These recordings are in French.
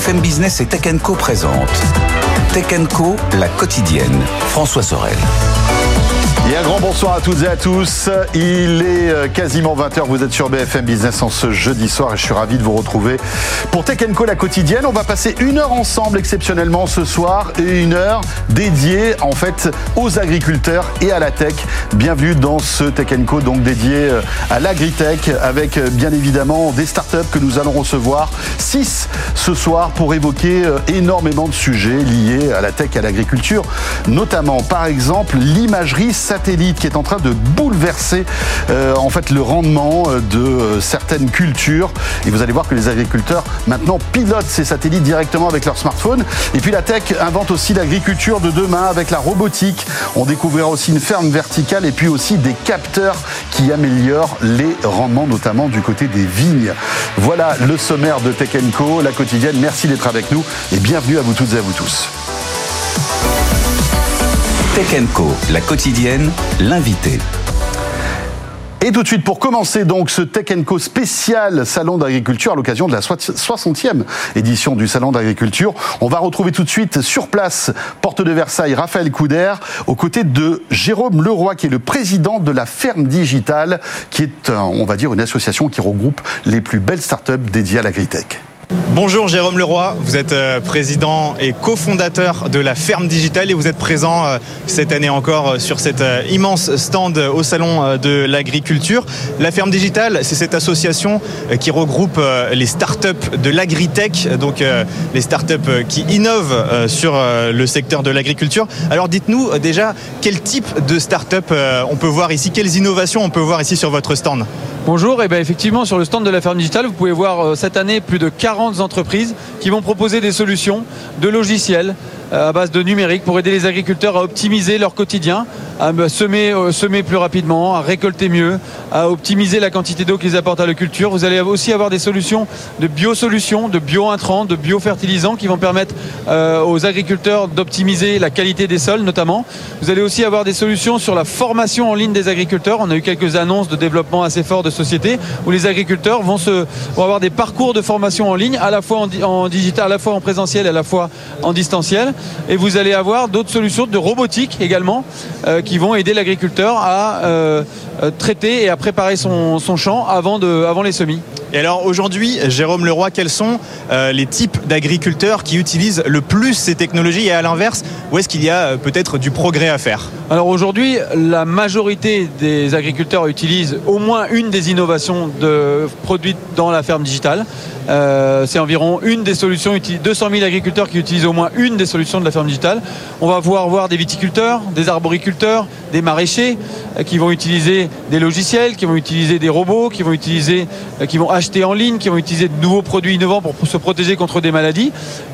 BFM Business et Tech Co présente Tech Co, la quotidienne. François Sorel. Et un grand bonsoir à toutes et à tous. Il est euh, quasiment 20h, vous êtes sur BFM Business en ce jeudi soir et je suis ravi de vous retrouver pour Tech Co la quotidienne. On va passer une heure ensemble exceptionnellement ce soir et une heure dédiée en fait aux agriculteurs et à la tech. Bienvenue dans ce Tech Co donc dédié euh, à l'agritech avec euh, bien évidemment des startups que nous allons recevoir. 6 ce soir pour évoquer énormément de sujets liés à la tech et à l'agriculture, notamment par exemple l'imagerie satellite qui est en train de bouleverser euh, en fait le rendement euh, de euh, certaines cultures. Et vous allez voir que les agriculteurs maintenant pilotent ces satellites directement avec leur smartphone. Et puis la tech invente aussi l'agriculture de demain avec la robotique. On découvrira aussi une ferme verticale et puis aussi des capteurs qui améliorent les rendements, notamment du côté des vignes. Voilà le sommaire de Tech Co, la quotidienne. Merci d'être avec nous et bienvenue à vous toutes et à vous tous. Tech Co, la quotidienne, l'invité. Et tout de suite, pour commencer donc ce Tech Co spécial Salon d'agriculture à l'occasion de la 60e édition du Salon d'agriculture, on va retrouver tout de suite sur place, porte de Versailles, Raphaël Couder, aux côtés de Jérôme Leroy, qui est le président de la Ferme Digitale, qui est, on va dire, une association qui regroupe les plus belles startups dédiées à l'agritech. Bonjour Jérôme Leroy, vous êtes euh, président et cofondateur de la Ferme Digitale et vous êtes présent euh, cette année encore euh, sur cet immense stand au Salon de l'Agriculture. La Ferme Digitale, c'est cette association qui regroupe les startups de l'agritech, donc les startups qui innovent sur le secteur de l'agriculture. Alors dites-nous déjà quel type de startup on peut voir ici, quelles innovations on peut voir ici sur votre stand? Bonjour, et bien effectivement sur le stand de la ferme digitale, vous pouvez voir cette année plus de 40 entreprises qui vont proposer des solutions de logiciels à base de numérique pour aider les agriculteurs à optimiser leur quotidien, à semer, euh, semer plus rapidement, à récolter mieux, à optimiser la quantité d'eau qu'ils apportent à la culture. Vous allez aussi avoir des solutions de biosolutions, de bio-intrants, de biofertilisants qui vont permettre euh, aux agriculteurs d'optimiser la qualité des sols notamment. Vous allez aussi avoir des solutions sur la formation en ligne des agriculteurs. On a eu quelques annonces de développement assez fort de sociétés où les agriculteurs vont, se, vont avoir des parcours de formation en ligne, à la fois en, en digital, à la fois en présentiel à la fois en distanciel. Et vous allez avoir d'autres solutions de robotique également euh, qui vont aider l'agriculteur à euh, euh, traiter et à préparer son, champ avant, les semis. Et alors aujourd'hui, Jérôme Leroy, quels sont les types d'agriculteurs qui utilisent le plus ces technologies? Et à l'inverse, où est-ce qu'il y a peut-être du progrès à faire? Alors aujourd'hui, la majorité des agriculteurs utilisent au moins une des innovations produites dans la ferme digitale. Euh, c'est environ une des solutions, 200 000 agriculteurs qui utilisent au moins une des solutions de la ferme digitale. On va pouvoir voir des viticulteurs, des arboriculteurs, des maraîchers euh, qui vont utiliser des logiciels, qui vont utiliser des robots, qui euh, qui vont acheter en ligne, qui vont utiliser de nouveaux produits innovants pour se protéger contre des maladies.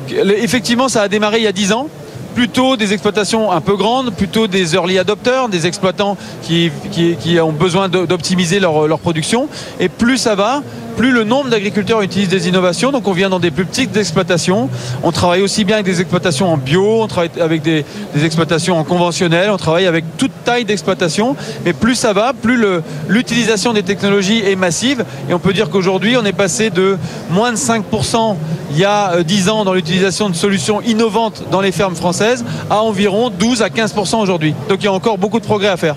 Effectivement, ça a démarré il y a 10 ans plutôt des exploitations un peu grandes, plutôt des early adopters, des exploitants qui, ont besoin d'optimiser leur, leur, production. Et plus ça va, plus le nombre d'agriculteurs utilise des innovations. Donc on vient dans des plus petites exploitations. On travaille aussi bien avec des exploitations en bio, on travaille avec des, exploitations en conventionnel, on travaille avec toute taille d'exploitation. Mais plus ça va, plus l'utilisation des technologies est massive. Et on peut dire qu'aujourd'hui, on est passé de moins de 5% il y a 10 euh, ans dans l'utilisation de solutions innovantes dans les fermes françaises à environ 12 à 15% aujourd'hui. Donc il y a encore beaucoup de progrès à faire.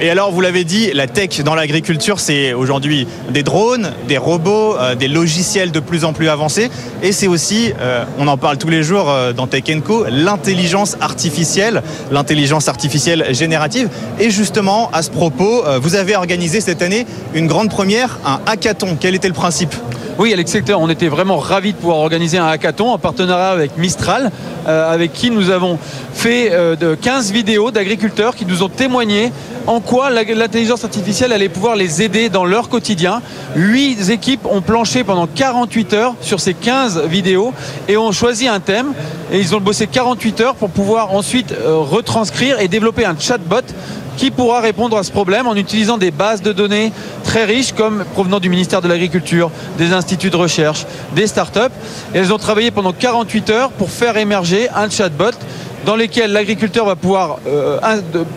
Et alors, vous l'avez dit, la tech dans l'agriculture, c'est aujourd'hui des drones, des robots, euh, des logiciels de plus en plus avancés. Et c'est aussi, euh, on en parle tous les jours euh, dans Tech Co, l'intelligence artificielle, l'intelligence artificielle générative. Et justement, à ce propos, vous avez organisé cette année une grande première, un hackathon. Quel était le principe? Oui, Alex Secteur, on était vraiment ravis de pouvoir organiser un hackathon en partenariat avec Mistral, avec qui nous avons fait de 15 vidéos d'agriculteurs qui nous ont témoigné en quoi l'intelligence artificielle allait pouvoir les aider dans leur quotidien. Huit équipes ont planché pendant 48 heures sur ces 15 vidéos et ont choisi un thème et ils ont bossé 48 heures pour pouvoir ensuite euh, retranscrire et développer un chatbot qui pourra répondre à ce problème en utilisant des bases de données très riches comme provenant du ministère de l'Agriculture, des instituts de recherche, des startups. Et elles ont travaillé pendant 48 heures pour faire émerger un chatbot dans lesquels l'agriculteur va pouvoir euh,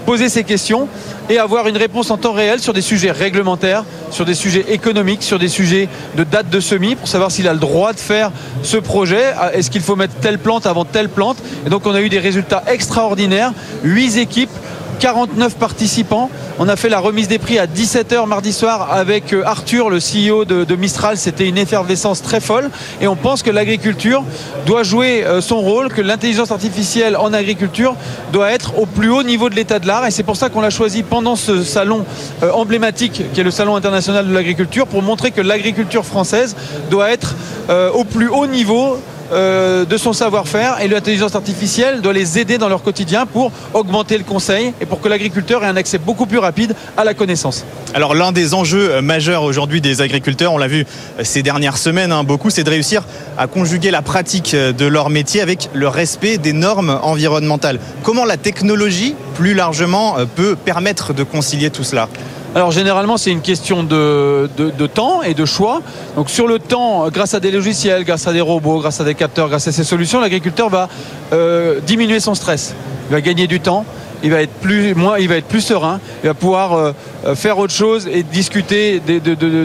poser ses questions et avoir une réponse en temps réel sur des sujets réglementaires, sur des sujets économiques, sur des sujets de date de semis, pour savoir s'il a le droit de faire ce projet. Est-ce qu'il faut mettre telle plante avant telle plante? Et donc on a eu des résultats extraordinaires. Huit équipes 49 participants. On a fait la remise des prix à 17h mardi soir avec euh, Arthur, le CEO de, Mistral. C'était une effervescence très folle. Et on pense que l'agriculture doit jouer euh, son rôle, que l'intelligence artificielle en agriculture doit être au plus haut niveau de l'état de l'art. Et c'est pour ça qu'on l'a choisi pendant ce salon euh, emblématique qui est le Salon international de l'agriculture pour montrer que l'agriculture française doit être au plus haut niveau euh, de son savoir-faire et l'intelligence artificielle doit les aider dans leur quotidien pour augmenter le conseil et pour que l'agriculteur ait un accès beaucoup plus rapide à la connaissance. Alors l'un des enjeux euh, majeurs aujourd'hui des agriculteurs, on l'a vu euh, ces dernières semaines, hein, beaucoup, c'est de réussir à conjuguer la pratique de leur métier avec le respect des normes environnementales. Comment la technologie, plus largement, peut permettre de concilier tout cela? Alors généralement c'est une question de, temps et de choix. Donc sur le temps, grâce à des logiciels, grâce à des robots, grâce à des capteurs, grâce à ces solutions, l'agriculteur va euh, diminuer son stress. Il va gagner du temps il va être plus moins, il va être plus serein, il va pouvoir euh, euh, faire autre chose et discuter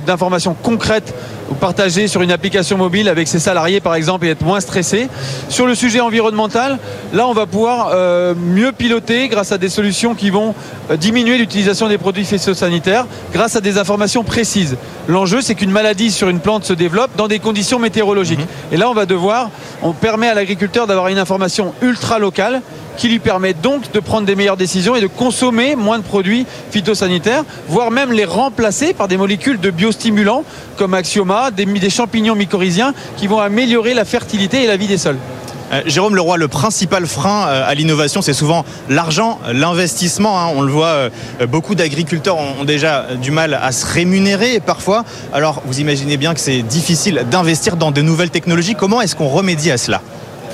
d'informations concrètes ou partager sur une application mobile avec ses salariés par exemple et être moins stressé. Sur le sujet environnemental, là on va pouvoir euh, mieux piloter grâce à des solutions qui vont diminuer l'utilisation des produits phytosanitaires grâce à des informations précises. L'enjeu c'est qu'une maladie sur une plante se développe dans des conditions météorologiques. Mhm. Et là on va devoir, on permet à l'agriculteur d'avoir une information ultra locale qui lui permet donc de prendre des meilleures décisions et de consommer moins de produits phytosanitaires, voire même les remplacer par des molécules de biostimulants comme Axioma, des, champignons mycorhiziens qui vont améliorer la fertilité et la vie des sols. Euh, Jérôme Leroy, le principal frein euh, à l'innovation, c'est souvent l'argent, l'investissement. Hein. On le voit, euh, beaucoup d'agriculteurs ont déjà du mal à se rémunérer parfois. Alors, vous imaginez bien que c'est difficile d'investir dans de nouvelles technologies. Comment est-ce qu'on remédie à cela?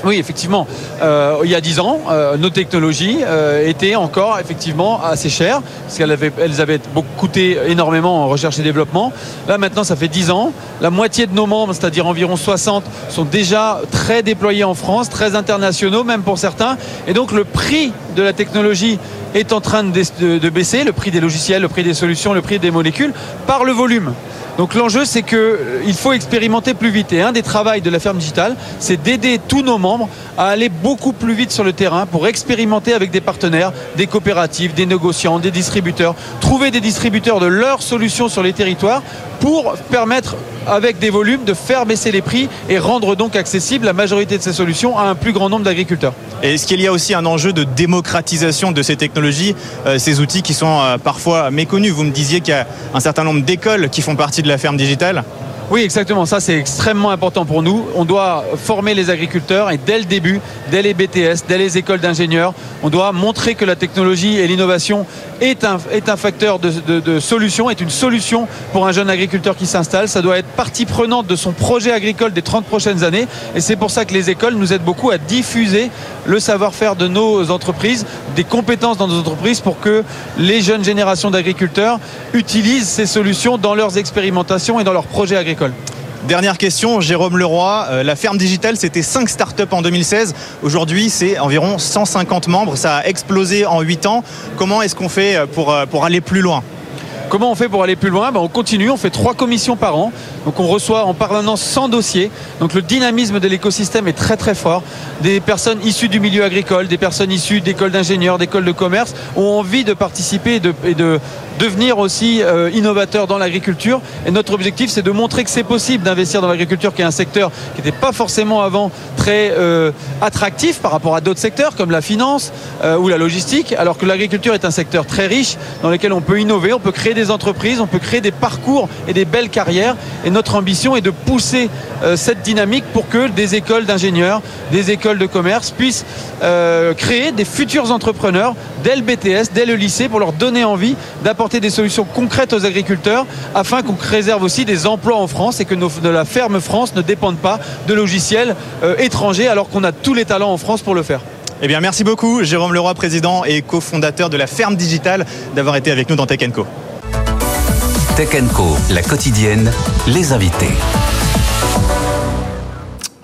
Oui, effectivement. Euh, il y a 10 ans, euh, nos technologies euh, étaient encore effectivement assez chères, parce qu'elles avaient, beaucoup coûté énormément en recherche et développement. Là, maintenant, ça fait 10 ans. La moitié de nos membres, c'est-à-dire environ 60, sont déjà très déployés en France, très internationaux, même pour certains. Et donc, le prix de la technologie est en train de baisser, le prix des logiciels, le prix des solutions, le prix des molécules, par le volume. Donc l'enjeu, c'est qu'il euh, faut expérimenter plus vite. Et un des travaux de la ferme digitale, c'est d'aider tous nos membres à aller beaucoup plus vite sur le terrain pour expérimenter avec des partenaires, des coopératives, des négociants, des distributeurs, trouver des distributeurs de leurs solutions sur les territoires pour permettre avec des volumes de faire baisser les prix et rendre donc accessible la majorité de ces solutions à un plus grand nombre d'agriculteurs. Est-ce qu'il y a aussi un enjeu de démocratisation de ces technologies, euh, ces outils qui sont euh, parfois méconnus? Vous me disiez qu'il y a un certain nombre d'écoles qui font partie de la ferme digitale. Oui, exactement. Ça, c'est extrêmement important pour nous. On doit former les agriculteurs et dès le début, dès les BTS, dès les écoles d'ingénieurs, on doit montrer que la technologie et l'innovation est un, est un facteur de, de, solution, est une solution pour un jeune agriculteur qui s'installe. Ça doit être partie prenante de son projet agricole des 30 prochaines années. Et c'est pour ça que les écoles nous aident beaucoup à diffuser le savoir-faire de nos entreprises, des compétences dans nos entreprises pour que les jeunes générations d'agriculteurs utilisent ces solutions dans leurs expérimentations et dans leurs projets agricoles. Dernière question, Jérôme Leroy. Euh, la ferme digitale, c'était 5 startups en 2016. Aujourd'hui, c'est environ 150 membres. Ça a explosé en 8 ans. Comment est-ce qu'on fait euh, pour, euh, pour aller plus loin? Comment on fait pour aller plus loin? Ben, On continue, on fait trois commissions par an. Donc on reçoit en permanence 100 dossiers. Donc le dynamisme de l'écosystème est très très fort. Des personnes issues du milieu agricole, des personnes issues d'écoles d'ingénieurs, d'écoles de commerce ont envie de participer et de, devenir aussi euh, innovateurs dans l'agriculture. Et notre objectif, c'est de montrer que c'est possible d'investir dans l'agriculture, qui est un secteur qui n'était pas forcément avant très euh, attractif par rapport à d'autres secteurs comme la finance euh, ou la logistique, alors que l'agriculture est un secteur très riche dans lequel on peut innover, on peut créer des entreprises, on peut créer des parcours et des belles carrières. Notre ambition est de pousser euh, cette dynamique pour que des écoles d'ingénieurs, des écoles de commerce puissent euh, créer des futurs entrepreneurs dès le BTS, dès le lycée, pour leur donner envie d'apporter des solutions concrètes aux agriculteurs afin qu'on préserve aussi des emplois en France et que la ferme France ne dépendent pas de logiciels euh, étrangers alors qu'on a tous les talents en France pour le faire. Eh bien, merci beaucoup, Jérôme Leroy, président et cofondateur de la ferme digitale, d'avoir été avec nous dans Tech Co. Tech Co, la quotidienne, les invités.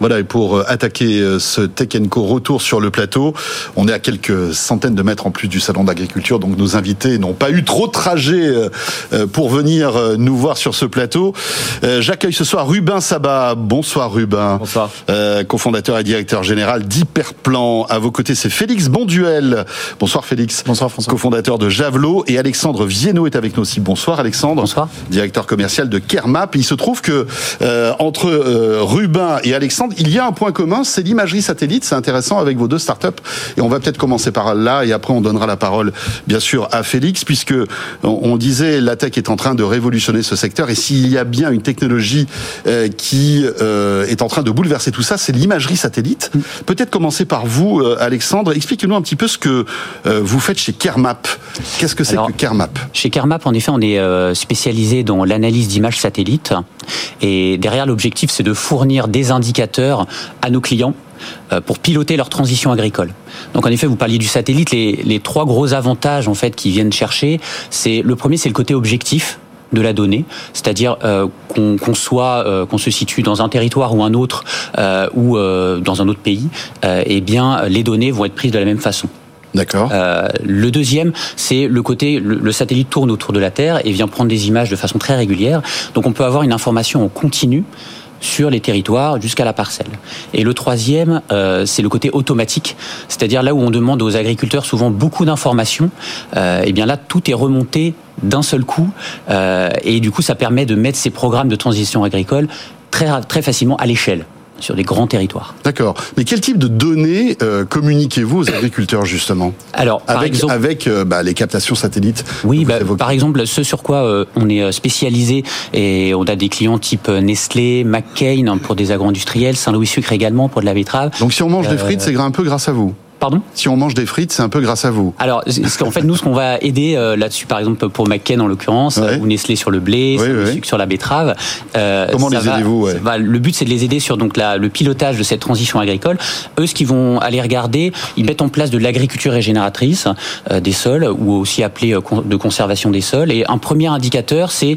Voilà, et pour euh, attaquer euh, ce Tech Co retour sur le plateau, on est à quelques centaines de mètres en plus du salon d'agriculture, donc nos invités n'ont pas eu trop de trajet euh, pour venir nous voir sur ce plateau. J'accueille ce soir Rubin Sabat. Bonsoir Rubin. Bonsoir. cofondateur et directeur général d'Hyperplan. À vos côtés, c'est Félix Bonduel. Bonsoir Félix. Bonsoir François. Cofondateur de Javelot. Et Alexandre Vienno est avec nous aussi. Bonsoir Alexandre. Bonsoir. Directeur commercial de Kermap. Il se trouve que entre Rubin et Alexandre, il y a un point commun, c'est l'imagerie satellite. C'est intéressant avec vos deux startups. Et on va peut-être commencer par là et après on donnera la parole, bien sûr, à Félix, puisque on disait la tech est en train de révolutionner ce secteur. Et s'il y a bien une technologie euh, qui euh, est en train de bouleverser tout ça, c'est l'imagerie satellite. Peut-être commencer par vous, euh, Alexandre. Expliquez-nous un petit peu ce que vous faites chez Kermap. Qu'est-ce que c'est que Kermap? Chez Kermap, en effet, on est spécialisé dans l'analyse d'images satellites. Et derrière, l'objectif, c'est de fournir des indicateurs à nos clients euh, pour piloter leur transition agricole. Donc en effet, vous parliez du satellite, les, trois gros avantages en fait qui viennent chercher, c'est le premier, c'est le côté objectif de la donnée, c'est-à-dire euh, qu'on soit euh, qu'on se situe dans un territoire ou un autre ou dans un autre pays, eh bien les données vont être prises de la même façon. D'accord. le deuxième, c'est le côté, le, satellite tourne autour de la Terre et vient prendre des images de façon très régulière. Donc on peut avoir une information en continu sur les territoires jusqu'à la parcelle. Et le troisième, euh, c'est le côté automatique, c'est-à-dire là où on demande aux agriculteurs souvent beaucoup d'informations, euh, et eh bien là tout est remonté d'un seul coup, euh, et du coup ça permet de mettre ces programmes de transition agricole très très facilement à l'échelle sur des grands territoires. D'accord. Mais quel type de données euh, communiquez-vous aux agriculteurs justement? Alors, avec, avec euh, bah, les captations satellites. Oui, bah, par exemple, ce sur quoi euh, on est spécialisé et on a des clients type Nestlé, McCain pour des agro-industriels, Saint-Louis Sucre également pour de la betterave. Donc si on mange des frites, c'est un peu grâce à vous. Pardon Si on mange des frites, c'est un peu grâce à vous. Alors, en fait, nous, ce qu'on va aider euh, là-dessus, par exemple pour McCain en l'occurrence, ou Nestlé sur le blé, sur la betterave. Euh, Comment les aidez-vous Le but, c'est de les aider sur donc la, le pilotage de cette transition agricole. Eux, ce qu'ils vont aller regarder, ils mettent en place de l'agriculture régénératrice euh, des sols, ou aussi appelée de conservation des sols. Et un premier indicateur, c'est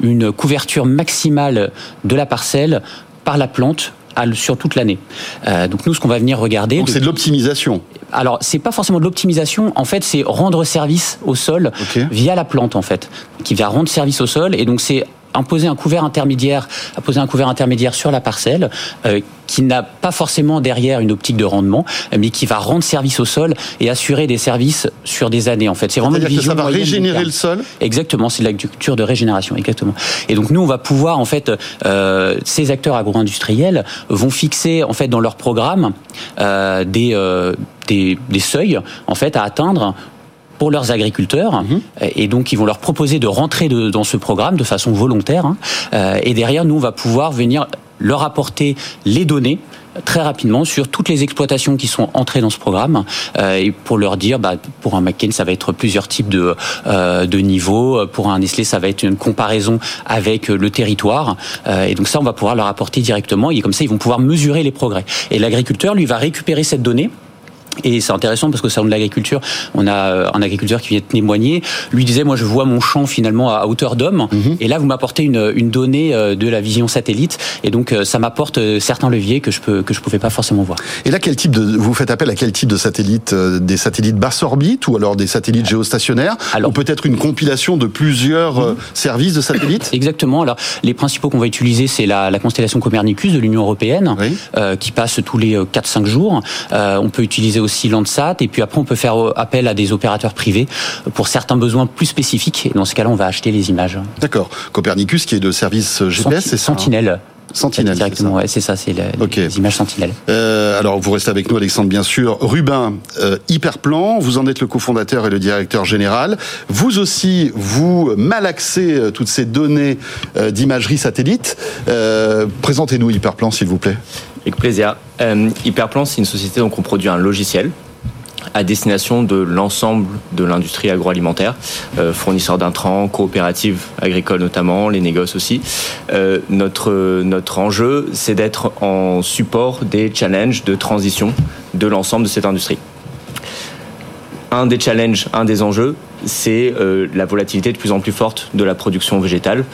une couverture maximale de la parcelle par la plante sur toute l'année. Euh, donc nous, ce qu'on va venir regarder. Donc c'est de l'optimisation. Alors c'est pas forcément de l'optimisation. En fait, c'est rendre service au sol via la plante en fait, qui va rendre service au sol. Et donc c'est imposer un couvert intermédiaire, poser un couvert intermédiaire sur la parcelle, euh, qui n'a pas forcément derrière une optique de rendement, mais qui va rendre service au sol et assurer des services sur des années. En fait, c'est vraiment une vision. Que ça va régénérer le sol. Exactement, c'est de l'agriculture de régénération, exactement. Et donc nous, on va pouvoir en fait, euh, ces acteurs agro-industriels vont fixer en fait dans leur programme euh, des, des des seuils en fait à atteindre pour leurs agriculteurs mhm. et donc ils vont leur proposer de rentrer dans ce programme de façon volontaire hein. euh, et derrière nous on va pouvoir venir leur apporter les données très rapidement sur toutes les exploitations qui sont entrées dans ce programme euh, et pour leur dire bah, pour un McCain ça va être plusieurs types de, euh, de niveaux pour un Nestlé ça va être une comparaison avec le territoire et donc ça on va pouvoir leur apporter directement et comme ça ils vont pouvoir mesurer les progrès et l'agriculteur lui va récupérer cette donnée et c'est intéressant parce que salon de l'agriculture, on a euh, un agriculteur qui vient témoigner. Lui disait, moi, je vois mon champ finalement à hauteur d'homme. Mhm. Et là, vous m'apportez une, une, donnée euh, de la vision satellite. Et donc, euh, ça m'apporte certains leviers que je peux que je pouvais pas forcément voir. Et là, quel type de vous faites appel à quel type de satellite Des satellites basse orbite ou alors des satellites géostationnaires alors, Ou peut-être une compilation de plusieurs mhm. services de satellites Exactement. Alors, les principaux qu'on va utiliser, c'est la, la, constellation Copernicus de l'Union européenne, qui passe tous les 4-5 jours. on peut utiliser aussi aussi Landsat. Et puis après, on peut faire appel à des opérateurs privés pour certains besoins plus spécifiques. Et dans ce cas-là, on va acheter les images. D'accord. Copernicus, qui est de service GPS, c'est ça hein Sentinelle. Sentinelle. Directement, c'est ça, c'est les images Sentinelle. Euh, alors, vous restez avec nous, Alexandre, bien sûr. Rubin, euh, Hyperplan, vous en êtes le cofondateur et le directeur général. Vous aussi, vous malaxez euh, toutes ces données euh, d'imagerie satellite. Présentez-nous Hyperplan, s'il vous plaît. Plaisir. Euh, Hyperplan, c'est une société donc on produit un logiciel à destination de l'ensemble de l'industrie agroalimentaire, euh, fournisseurs d'intrants, coopératives agricoles notamment, les négoces aussi. Euh, notre, notre enjeu, c'est d'être en support des challenges de transition de l'ensemble de cette industrie. Un des challenges, un des enjeux, c'est la volatilité de plus en plus forte de la production végétale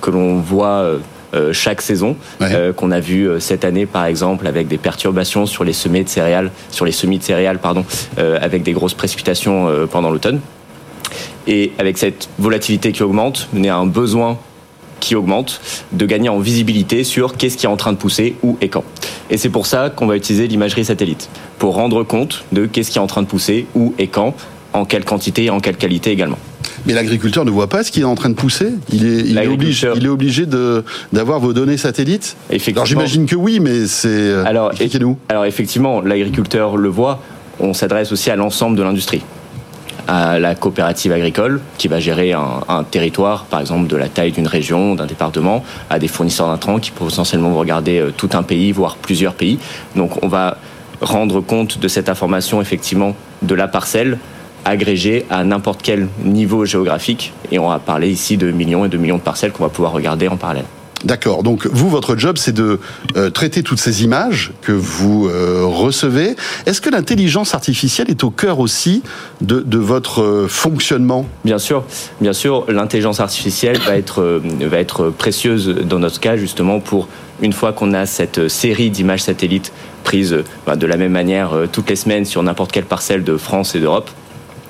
que l'on voit chaque saison, qu'on a vu cette année par exemple avec des perturbations sur les semis de céréales, sur les semis de céréales, pardon, avec des grosses précipitations pendant l'automne. Et avec cette volatilité qui augmente, on a un besoin qui augmente, de gagner en visibilité sur qu'est-ce qui est en train de pousser, où et quand. Et c'est pour ça qu'on va utiliser l'imagerie satellite, pour rendre compte de qu'est-ce qui est en train de pousser, où et quand, en quelle quantité et en quelle qualité également. Mais l'agriculteur ne voit pas ce qui est en train de pousser. Il est, il est obligé, il est obligé de d'avoir vos données satellites. Alors j'imagine que oui, mais c'est. Euh, alors, nous Alors effectivement, l'agriculteur le voit. On s'adresse aussi à l'ensemble de l'industrie à la coopérative agricole qui va gérer un, territoire, par exemple de la taille d'une région, d'un département, à des fournisseurs d'intrants qui potentiellement regarder euh, tout un pays, voire plusieurs pays. Donc on va rendre compte de cette information effectivement de la parcelle agrégée à n'importe quel niveau géographique et on va parler ici de millions et de millions de parcelles qu'on va pouvoir regarder en parallèle. D'accord. Donc vous, votre job, c'est de euh, traiter toutes ces images que vous euh, recevez. Est-ce que l'intelligence artificielle est au cœur aussi de, de votre euh, fonctionnement? Bien sûr, bien sûr. L'intelligence artificielle va être va être précieuse dans notre cas justement pour une fois qu'on a cette série d'images satellites prises bah, de la même manière toutes les semaines sur n'importe quelle parcelle de France et d'Europe,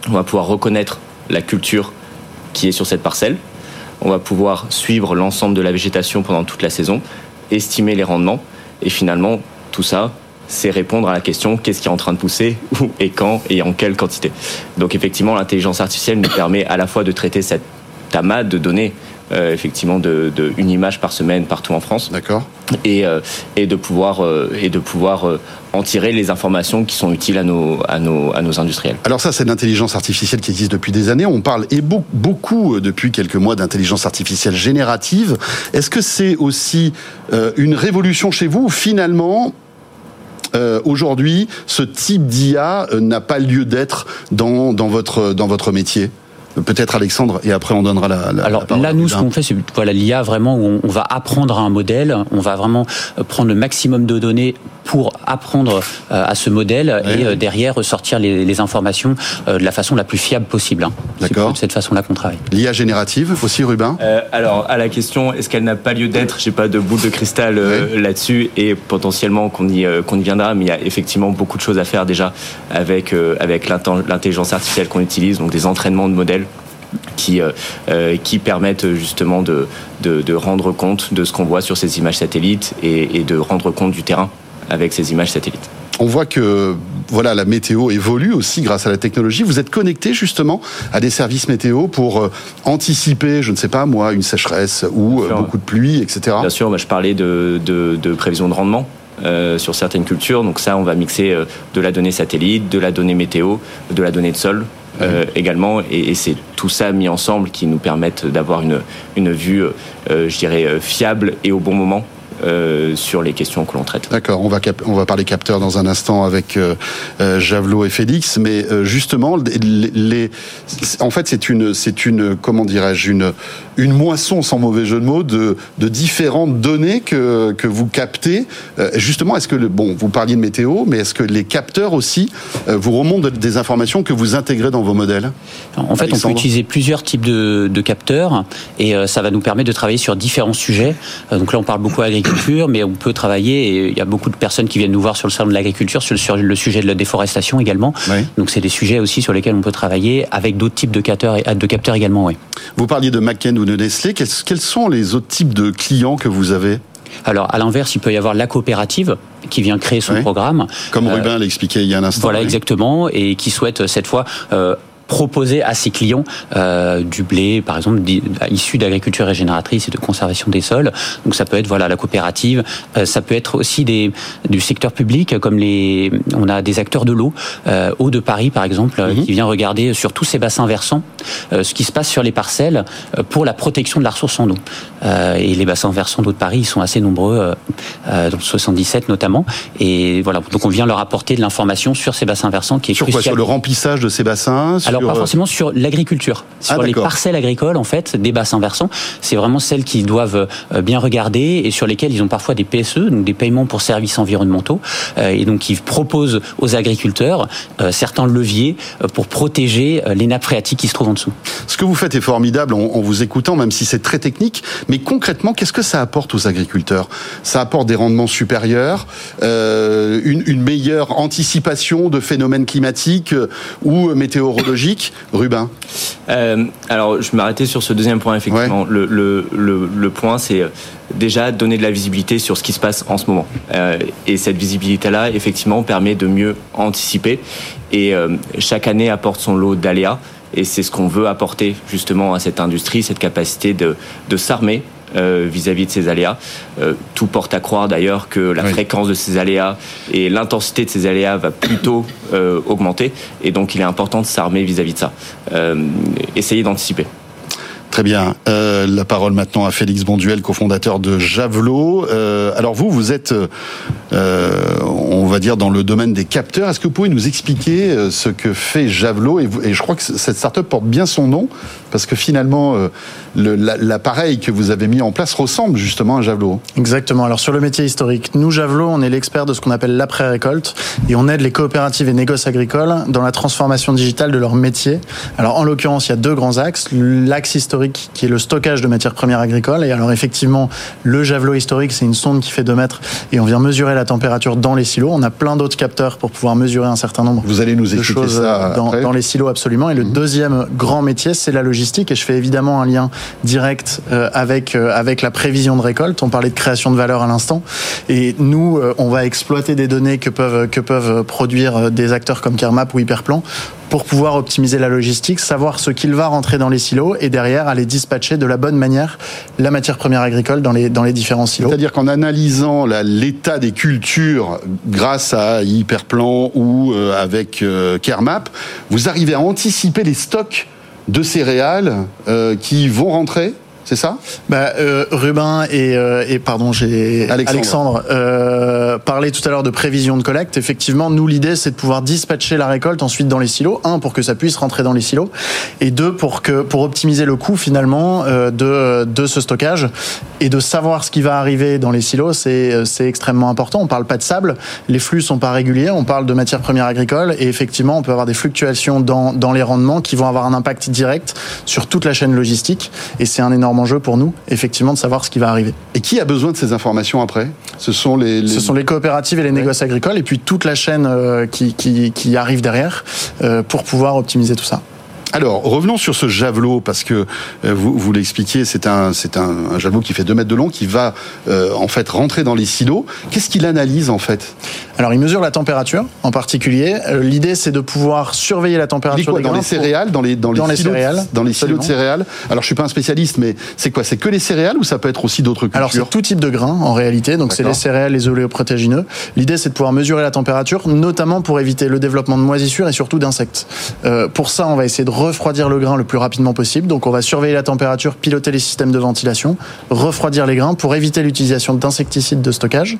on va pouvoir reconnaître la culture qui est sur cette parcelle on va pouvoir suivre l'ensemble de la végétation pendant toute la saison, estimer les rendements, et finalement, tout ça, c'est répondre à la question qu'est-ce qui est en train de pousser, où et quand et en quelle quantité. Donc effectivement, l'intelligence artificielle nous permet à la fois de traiter cette amas de données euh, effectivement de, une image par semaine partout en France. D'accord. Et, euh, et de pouvoir euh, et de pouvoir en tirer les informations qui sont utiles à nos à nos à nos industriels. Alors ça c'est l'intelligence artificielle qui existe depuis des années. On parle et beaucoup depuis quelques mois d'intelligence artificielle générative. Est-ce que c'est aussi une révolution chez vous ou finalement aujourd'hui, ce type d'IA n'a pas lieu d'être dans, dans, votre, dans votre métier? Peut-être Alexandre, et après on donnera la. la Alors là, nous, ce qu'on fait, c'est voilà l'IA vraiment où on, va apprendre à un modèle, on va vraiment prendre le maximum de données pour apprendre euh, à ce modèle et euh, derrière ressortir les, informations de la façon la plus fiable possible. Hein. D'accord. C'est de cette façon-là qu'on travaille. L'IA générative aussi, Rubin? alors à la question, est-ce qu'elle n'a pas lieu d'être? J'ai pas de boule de cristal là-dessus et potentiellement qu'on y qu'on y viendra, mais il y a effectivement beaucoup de choses à faire déjà avec avec l'intelligence artificielle qu'on utilise, donc des entraînements de modèles qui, euh, euh, qui permettent justement de, de, rendre compte de ce qu'on voit sur ces images satellites et, de rendre compte du terrain avec ces images satellites. On voit que voilà la météo évolue aussi grâce à la technologie. Vous êtes connecté justement à des services météo pour euh, anticiper, je ne sais pas moi, une sécheresse ou beaucoup de pluie, etc. Bien sûr, je parlais de, de, prévision de rendement. sur certaines cultures. Donc ça, on va mixer de la donnée satellite, de la donnée météo, de la donnée de sol euh, également. Et, c'est tout ça mis ensemble qui nous permettent d'avoir une, une vue, euh, je dirais, euh, fiable et au bon moment euh, sur les questions que l'on traite. D'accord, on va, on va parler capteurs dans un instant avec euh, euh Javelot et Félix, mais euh, justement, les, en fait, c'est une, c'est une, comment dirais-je, une, une moisson sans mauvais jeu de mots de, de différentes données que, que vous captez. justement, est-ce que, le, bon, vous parliez de météo, mais est-ce que les capteurs aussi vous remontent des informations que vous intégrez dans vos modèles? En fait, on peut utiliser plusieurs types de, de capteurs et ça va nous permettre de travailler sur différents sujets. donc là, on parle beaucoup agriculture mais on peut travailler, et il y a beaucoup de personnes qui viennent nous voir sur le salon de l'agriculture, sur, le sujet de la déforestation également. Donc c'est des sujets aussi sur lesquels on peut travailler avec d'autres types de capteurs, de capteurs également. Oui. Vous parliez de McKen ou de Nestlé, quels, quels sont les autres types de clients que vous avez? Alors, à l'inverse, il peut y avoir la coopérative qui vient créer son programme. Comme euh, Rubin l'expliquait il y a un instant. Voilà, exactement, et qui souhaite cette fois euh, proposer à ses clients euh, du blé, par exemple, issu d'agriculture régénératrice et de conservation des sols. Donc ça peut être voilà la coopérative, euh, ça peut être aussi des du secteur public comme les on a des acteurs de l'eau, euh, eau de Paris par exemple, mhm. qui vient regarder sur tous ces bassins versants euh, ce qui se passe sur les parcelles euh, pour la protection de la ressource en eau. et les bassins versants d'eau de Paris ils sont assez nombreux, dans le 77 notamment. Et voilà donc on vient leur apporter de l'information sur ces bassins versants qui est sur crucial. Quoi, sur le remplissage de ces bassins? Alors pas forcément sur l'agriculture, sur Ah, les d'accord. parcelles agricoles en fait, des bassins versants. C'est vraiment celles qu'ils doivent euh, bien regarder et sur lesquelles ils ont parfois des PSE, donc des paiements pour services environnementaux, euh, et donc ils proposent aux agriculteurs euh, certains leviers euh, pour protéger euh, les nappes phréatiques qui se trouvent en dessous. Ce que vous faites est formidable en, vous écoutant, même si c'est très technique. Mais concrètement, qu'est-ce que ça apporte aux agriculteurs? Ça apporte des rendements supérieurs, euh, une, une meilleure anticipation de phénomènes climatiques euh, ou météorologiques? Rubin. Euh, alors, je m'arrêtais sur ce deuxième point, effectivement. Le, le, le, le point, c'est euh, déjà donner de la visibilité sur ce qui se passe en ce moment. Euh, et cette visibilité-là, effectivement, permet de mieux anticiper. Et euh, chaque année apporte son lot d'aléas. Et c'est ce qu'on veut apporter justement à cette industrie, cette capacité de, de s'armer euh, vis-à-vis de ces aléas. Euh, tout porte à croire d'ailleurs que la Oui. fréquence de ces aléas et l'intensité de ces aléas va plutôt euh, augmenter. Et donc il est important de s'armer vis-à-vis de ça. Essayer d'anticiper. Très bien. Euh, la parole maintenant à Félix Bonduel, cofondateur de Javelot. Euh, alors vous, vous êtes, euh, on va dire, dans le domaine des capteurs. Est-ce que vous pouvez nous expliquer ce que fait Javelot et, je crois que cette startup porte bien son nom parce que finalement, le- la- l'appareil que vous avez mis en place ressemble justement à Javelot. Exactement. Alors sur le métier historique, nous Javelot, on est l'expert de ce qu'on appelle l'après-récolte et on aide les coopératives et négoces agricoles dans la transformation digitale de leur métier. Alors en l'occurrence, il y a deux grands axes. L'axe historique qui est le stockage de matières premières agricoles et alors effectivement, le Javelot historique, c'est une sonde qui fait 2 mètres et on vient mesurer la température dans les silos. On a plein d'autres capteurs pour pouvoir mesurer un certain nombre Vous allez nous de expliquer choses ça dans, les silos absolument. Et le deuxième grand métier, c'est la logistique. Et je fais évidemment un lien direct euh, avec euh, avec la prévision de récolte. On parlait de création de valeur à l'instant. Et nous, euh, on va exploiter des données que peuvent que peuvent produire des acteurs comme Kermap ou Hyperplan pour pouvoir optimiser la logistique, savoir ce qu'il va rentrer dans les silos et derrière aller dispatcher de la bonne manière la matière première agricole dans les dans les différents silos. C'est-à-dire qu'en analysant l'état des cultures grâce à Hyperplan ou euh, avec euh, Kermap, vous arrivez à anticiper les stocks de céréales euh, qui vont rentrer, c'est ça? Bah, euh, Rubin et, euh, et pardon, j'ai Alexandre. Alexandre, euh, parlait tout à l'heure de prévision de collecte. Effectivement, nous l'idée c'est de pouvoir dispatcher la récolte ensuite dans les silos. Un pour que ça puisse rentrer dans les silos et deux pour que pour optimiser le coût finalement de de ce stockage et de savoir ce qui va arriver dans les silos. C'est c'est extrêmement important. On parle pas de sable, les flux sont pas réguliers. On parle de matières premières agricoles et effectivement on peut avoir des fluctuations dans dans les rendements qui vont avoir un impact direct sur toute la chaîne logistique et c'est un énorme enjeu pour nous effectivement de savoir ce qui va arriver. Et qui a besoin de ces informations après? Ce sont les, les- Ce sont les coopératives et les négoces agricoles et puis toute la chaîne euh, qui, qui, qui arrive derrière euh, pour pouvoir optimiser tout ça. Alors, revenons sur ce javelot, parce que euh, vous, vous l'expliquiez, c'est un, c'est un, un javelot qui fait 2 mètres de long, qui va euh, en fait rentrer dans les silos. Qu'est-ce qu'il analyse en fait? Alors il mesure la température en particulier. Euh, L'idée c'est de pouvoir surveiller la température quoi des dans grains les céréales, dans les dans les, Dans silos, de- céréales, dans les silos de céréales. Alors, je suis pas un spécialiste, mais c'est quoi? C'est que les céréales ou ça peut être aussi d'autres cultures? Alors c'est tout type de grains en réalité, donc c'est les céréales, les oléoprotéagineux. L'idée c'est de pouvoir mesurer la température, notamment pour éviter le développement de moisissures et surtout d'insectes. Pour ça, on va essayer de refroidir le grain le plus rapidement possible. Donc on va surveiller la température, piloter les systèmes de ventilation, refroidir les grains pour éviter l'utilisation d'insecticides de stockage.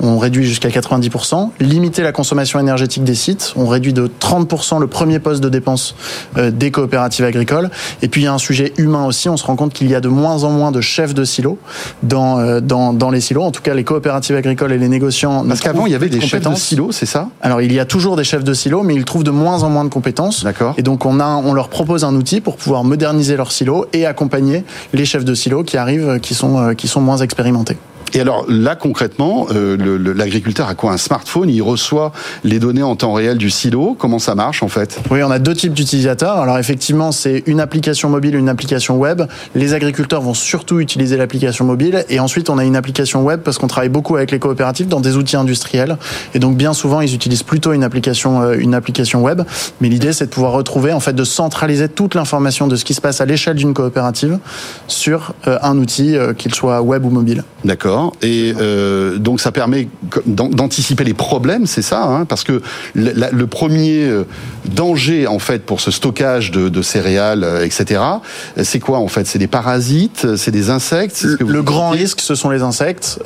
On réduit jusqu'à 90%, limiter la consommation énergétique des sites. On réduit de 30% le premier poste de dépense euh, des coopératives agricoles. Et puis il y a un sujet humain aussi. On se rend compte qu'il y a de moins en moins de chefs de silos dans, euh, dans, dans les silos. En tout cas, les coopératives agricoles et les négociants. Parce qu'avant, il y avait des chefs de silos, c'est ça? Alors il y a toujours des chefs de silos, mais ils trouvent de moins en moins de compétences. D'accord. Et donc on a, on leur propose un outil pour pouvoir moderniser leurs silos et accompagner les chefs de silos qui arrivent, euh, qui sont, euh, qui sont moins expérimentés. Et alors là, concrètement, euh, l'agriculteur a quoi Un smartphone? Il reçoit les données en temps réel du silo? Comment ça marche en fait? Oui, on a deux types d'utilisateurs. Alors effectivement, c'est une application mobile, une application web. Les agriculteurs vont surtout utiliser l'application mobile. Et ensuite, on a une application web parce qu'on travaille beaucoup avec les coopératives dans des outils industriels. Et donc, bien souvent, ils utilisent plutôt une application, euh, une application web. Mais l'idée, c'est de pouvoir retrouver, en fait, de centraliser toute l'information de ce qui se passe à l'échelle d'une coopérative sur euh, un outil, qu'il soit web ou mobile. D'accord. D'accord. Et euh, donc ça permet d'anticiper les problèmes, c'est ça, hein, parce que le, premier euh, danger en fait pour ce stockage de, céréales, euh, etc. C'est quoi en fait? C'est des parasites, c'est des insectes. le grand risque, ce sont les insectes,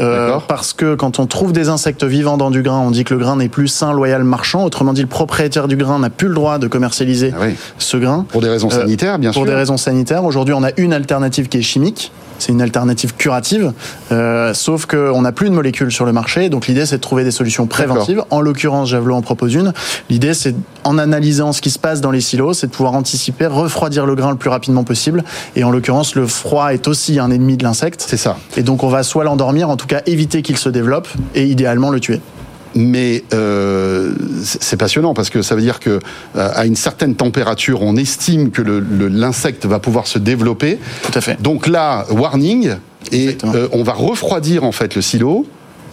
parce que quand on trouve des insectes vivants dans du grain, on dit que le grain n'est plus sain, loyal, marchand. Autrement dit, le propriétaire du grain n'a plus le droit de commercialiser ah ce grain. Pour des raisons sanitaires, bien sûr. Pour des raisons sanitaires. Aujourd'hui, on a une alternative qui est chimique c'est une alternative curative, euh, sauf qu'on n'a plus de molécules sur le marché. Donc l'idée, c'est de trouver des solutions préventives. En l'occurrence, Javelot en propose une. L'idée, c'est en analysant ce qui se passe dans les silos, c'est de pouvoir anticiper, refroidir le grain le plus rapidement possible. Et en l'occurrence, le froid est aussi un ennemi de l'insecte. C'est ça. Et donc on va soit l'endormir, en tout cas éviter qu'il se développe, et idéalement le tuer mais euh, c'est passionnant parce que ça veut dire que euh, à une certaine température, on estime que l'insecte va pouvoir se développer. Tout à fait. Donc là, warning, et euh, on va refroidir en fait le silo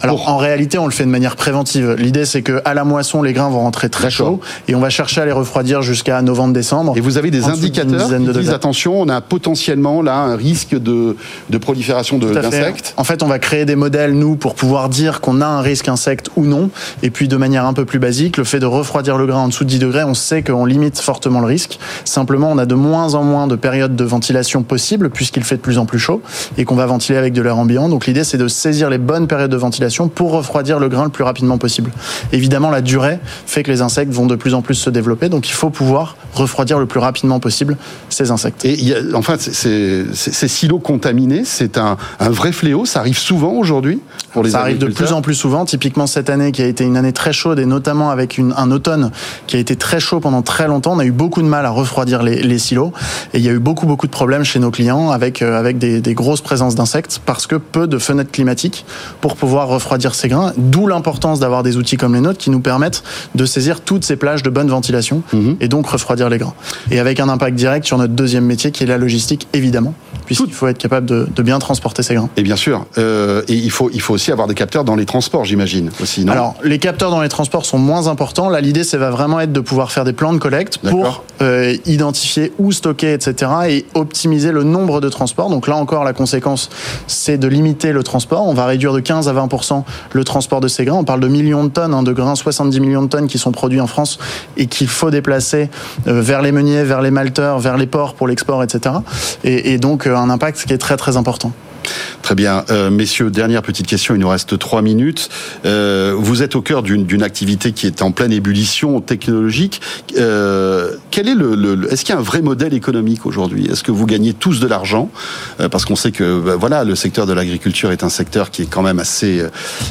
alors en réalité, on le fait de manière préventive. L'idée, c'est que à la moisson, les grains vont rentrer très chauds et on va chercher à les refroidir jusqu'à novembre-décembre. Et vous avez des indicateurs qui disent attention, on a potentiellement là un risque de, de prolifération d'insectes. En fait, on va créer des modèles nous pour pouvoir dire qu'on a un risque insecte ou non. Et puis de manière un peu plus basique, le fait de refroidir le grain en dessous de 10 degrés, on sait qu'on limite fortement le risque. Simplement, on a de moins en moins de périodes de ventilation possibles puisqu'il fait de plus en plus chaud et qu'on va ventiler avec de l'air ambiant. Donc l'idée, c'est de saisir les bonnes périodes de ventilation pour refroidir le grain le plus rapidement possible. Évidemment, la durée fait que les insectes vont de plus en plus se développer, donc il faut pouvoir refroidir le plus rapidement possible ces insectes. Et enfin, ces, silos contaminés, c'est un, vrai fléau. Ça arrive souvent aujourd'hui pour les Ça arrive de plus en plus souvent. Typiquement cette année, qui a été une année très chaude et notamment avec un automne qui a été très chaud pendant très longtemps, on a eu beaucoup de mal à refroidir les, silos et il y a eu beaucoup beaucoup de problèmes chez nos clients avec euh, avec des, des grosses présences d'insectes parce que peu de fenêtres climatiques pour pouvoir refroidir ces grains. D'où l'importance d'avoir des outils comme les nôtres qui nous permettent de saisir toutes ces plages de bonne ventilation mhm. et donc refroidir les grains. Et avec un impact direct sur notre deuxième métier qui est la logistique, évidemment, puisqu'il faut être capable de, bien transporter ces grains. Et bien sûr, euh, et il faut, il faut aussi avoir des capteurs dans les transports, j'imagine aussi. Non? Alors, les capteurs dans les transports sont moins importants. Là, l'idée, c'est va vraiment être de pouvoir faire des plans de collecte pour euh, identifier où stocker, etc., et optimiser le nombre de transports. Donc là encore, la conséquence, c'est de limiter le transport. On va réduire de 15 à 20% le transport de ces grains. On parle de millions de tonnes hein, de grains, 70 millions de tonnes qui sont produits en France et qu'il faut déplacer euh, vers les meuniers, vers les malteurs, vers les ports pour l'export, etc. Et, et donc euh, un impact qui est très très important. Très bien. Euh, messieurs, dernière petite question, il nous reste trois minutes. Euh, vous êtes au cœur d'une activité qui est en pleine ébullition technologique. Euh, quel est le, Est-ce qu'il y a un vrai modèle économique aujourd'hui? Est-ce que vous gagnez tous de l'argent? Parce qu'on sait que bah, le secteur de l'agriculture est un secteur qui est quand même assez,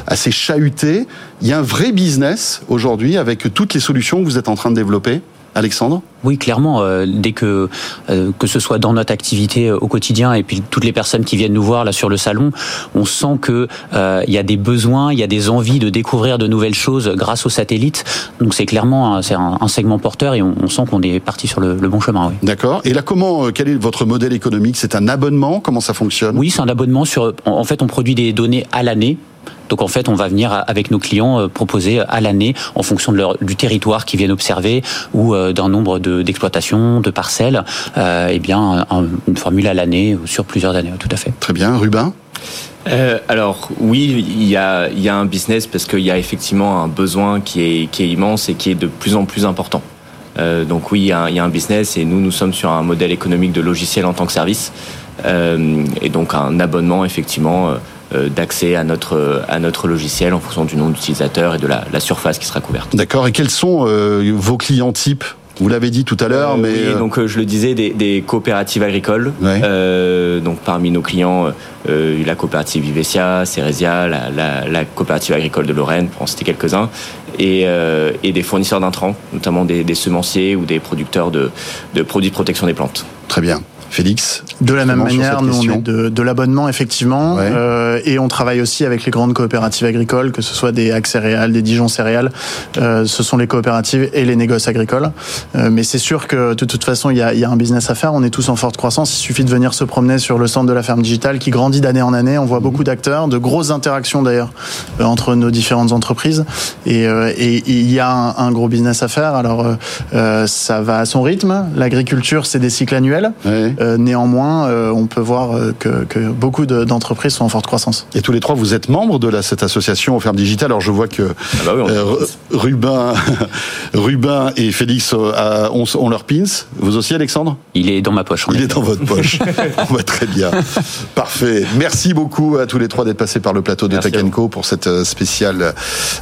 assez chahuté. Il y a un vrai business aujourd'hui avec toutes les solutions que vous êtes en train de développer? Alexandre? Oui, clairement. Euh, dès que euh, que ce soit dans notre activité euh, au quotidien et puis toutes les personnes qui viennent nous voir là sur le salon, on sent que il y a des besoins, il y a des envies de découvrir de nouvelles choses grâce aux satellites. Donc c'est clairement c'est un, segment porteur et on, sent qu'on est parti sur le, bon chemin. Oui. D'accord. Et là, comment quel est votre modèle économique? C'est un abonnement? Comment ça fonctionne? Oui, c'est un abonnement sur. En fait, on produit des données à l'année donc en fait, on va venir avec nos clients euh, proposer à l'année, en fonction de leur, du territoire qu'ils viennent observer ou euh, d'un nombre d'exploitations, de, parcelles, euh, eh bien une formule à l'année sur plusieurs années. Tout à fait. Très bien, Rubin? alors oui, il y a, y a un business parce qu'il y a effectivement un besoin qui est, qui est immense et qui est de plus en plus important. donc oui, il y, a, il y, a, un business et nous, nous sommes sur un modèle économique de logiciel en tant que service. et donc un abonnement effectivement euh, d'accès à notre, à notre logiciel en fonction du nom d'utilisateur et de la, surface qui sera couverte. D'accord. Et quels sont euh, vos clients types? Vous l'avez dit tout à l'heure, euh, mais oui, donc je le disais, des, coopératives agricoles. donc parmi nos clients, la coopérative Vivesia, Ceresia, la, coopérative agricole de Lorraine, pour en citer quelques-uns, et, des fournisseurs d'intrants, notamment des, semenciers ou des producteurs de, de produits de protection des plantes. Très bien. Félix? De la même manière, nous on est de, l'abonnement effectivement, euh, et on travaille aussi avec les grandes coopératives agricoles, que ce soit des Ac céréales, des Dijon céréales. Euh, ce sont les coopératives et les négoces agricoles. Euh, mais c'est sûr que de toute façon, il y a, un business à faire. On est tous en forte croissance. Il suffit de venir se promener sur le centre de la ferme digitale qui grandit d'année en année. On voit mhm. beaucoup d'acteurs, de grosses interactions d'ailleurs entre nos différentes entreprises. Et il y a un, gros business à faire. Alors ça va à son rythme. L'agriculture, c'est des cycles annuels. Euh, néanmoins, euh, on peut voir euh, que, que beaucoup de- d'entreprises sont en forte croissance. Et tous les trois, vous êtes membres de la, cette association aux fermes digitales. Alors je vois que Ah bah oui, on- euh, Ru- Rubin, Rubin et Félix euh, ont, ont leur pins. Vous aussi, Alexandre? Il est dans ma poche. Il est dans votre poche. On va très bien. Parfait. Merci beaucoup à tous les trois d'être passés par le plateau de Merci Tech à vous. Co pour cette spéciale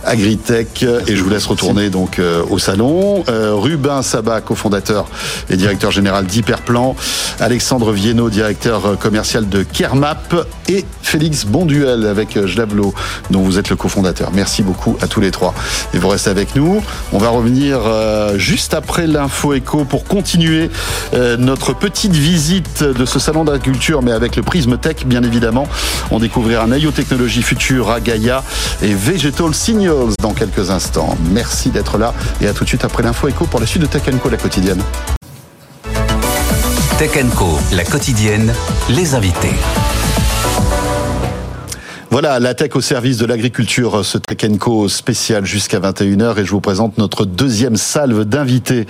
Agritech. Et je vous laisse retourner donc euh, au salon. Euh, Rubin Sabat, cofondateur et directeur général d'Hyperplan. Alexandre Directeur commercial de Kermap. Et Félix Bonduel avec Jlavlo, dont vous êtes le cofondateur. Merci beaucoup à tous les trois. Et vous restez avec nous. On va revenir euh, juste après l'info éco pour continuer euh, notre petite visite de ce salon d'agriculture, mais avec le prisme tech, bien évidemment. On découvrira Nayo Technologies Future à Gaia et Vegetal Signals dans quelques instants. Merci d'être là et à tout de suite après l'info éco pour la suite de Tech Co, la quotidienne. Tech Co, la quotidienne, les invités. Voilà, la tech au service de l'agriculture, ce Tech Co spécial jusqu'à 21h et je vous présente notre deuxième salve d'invités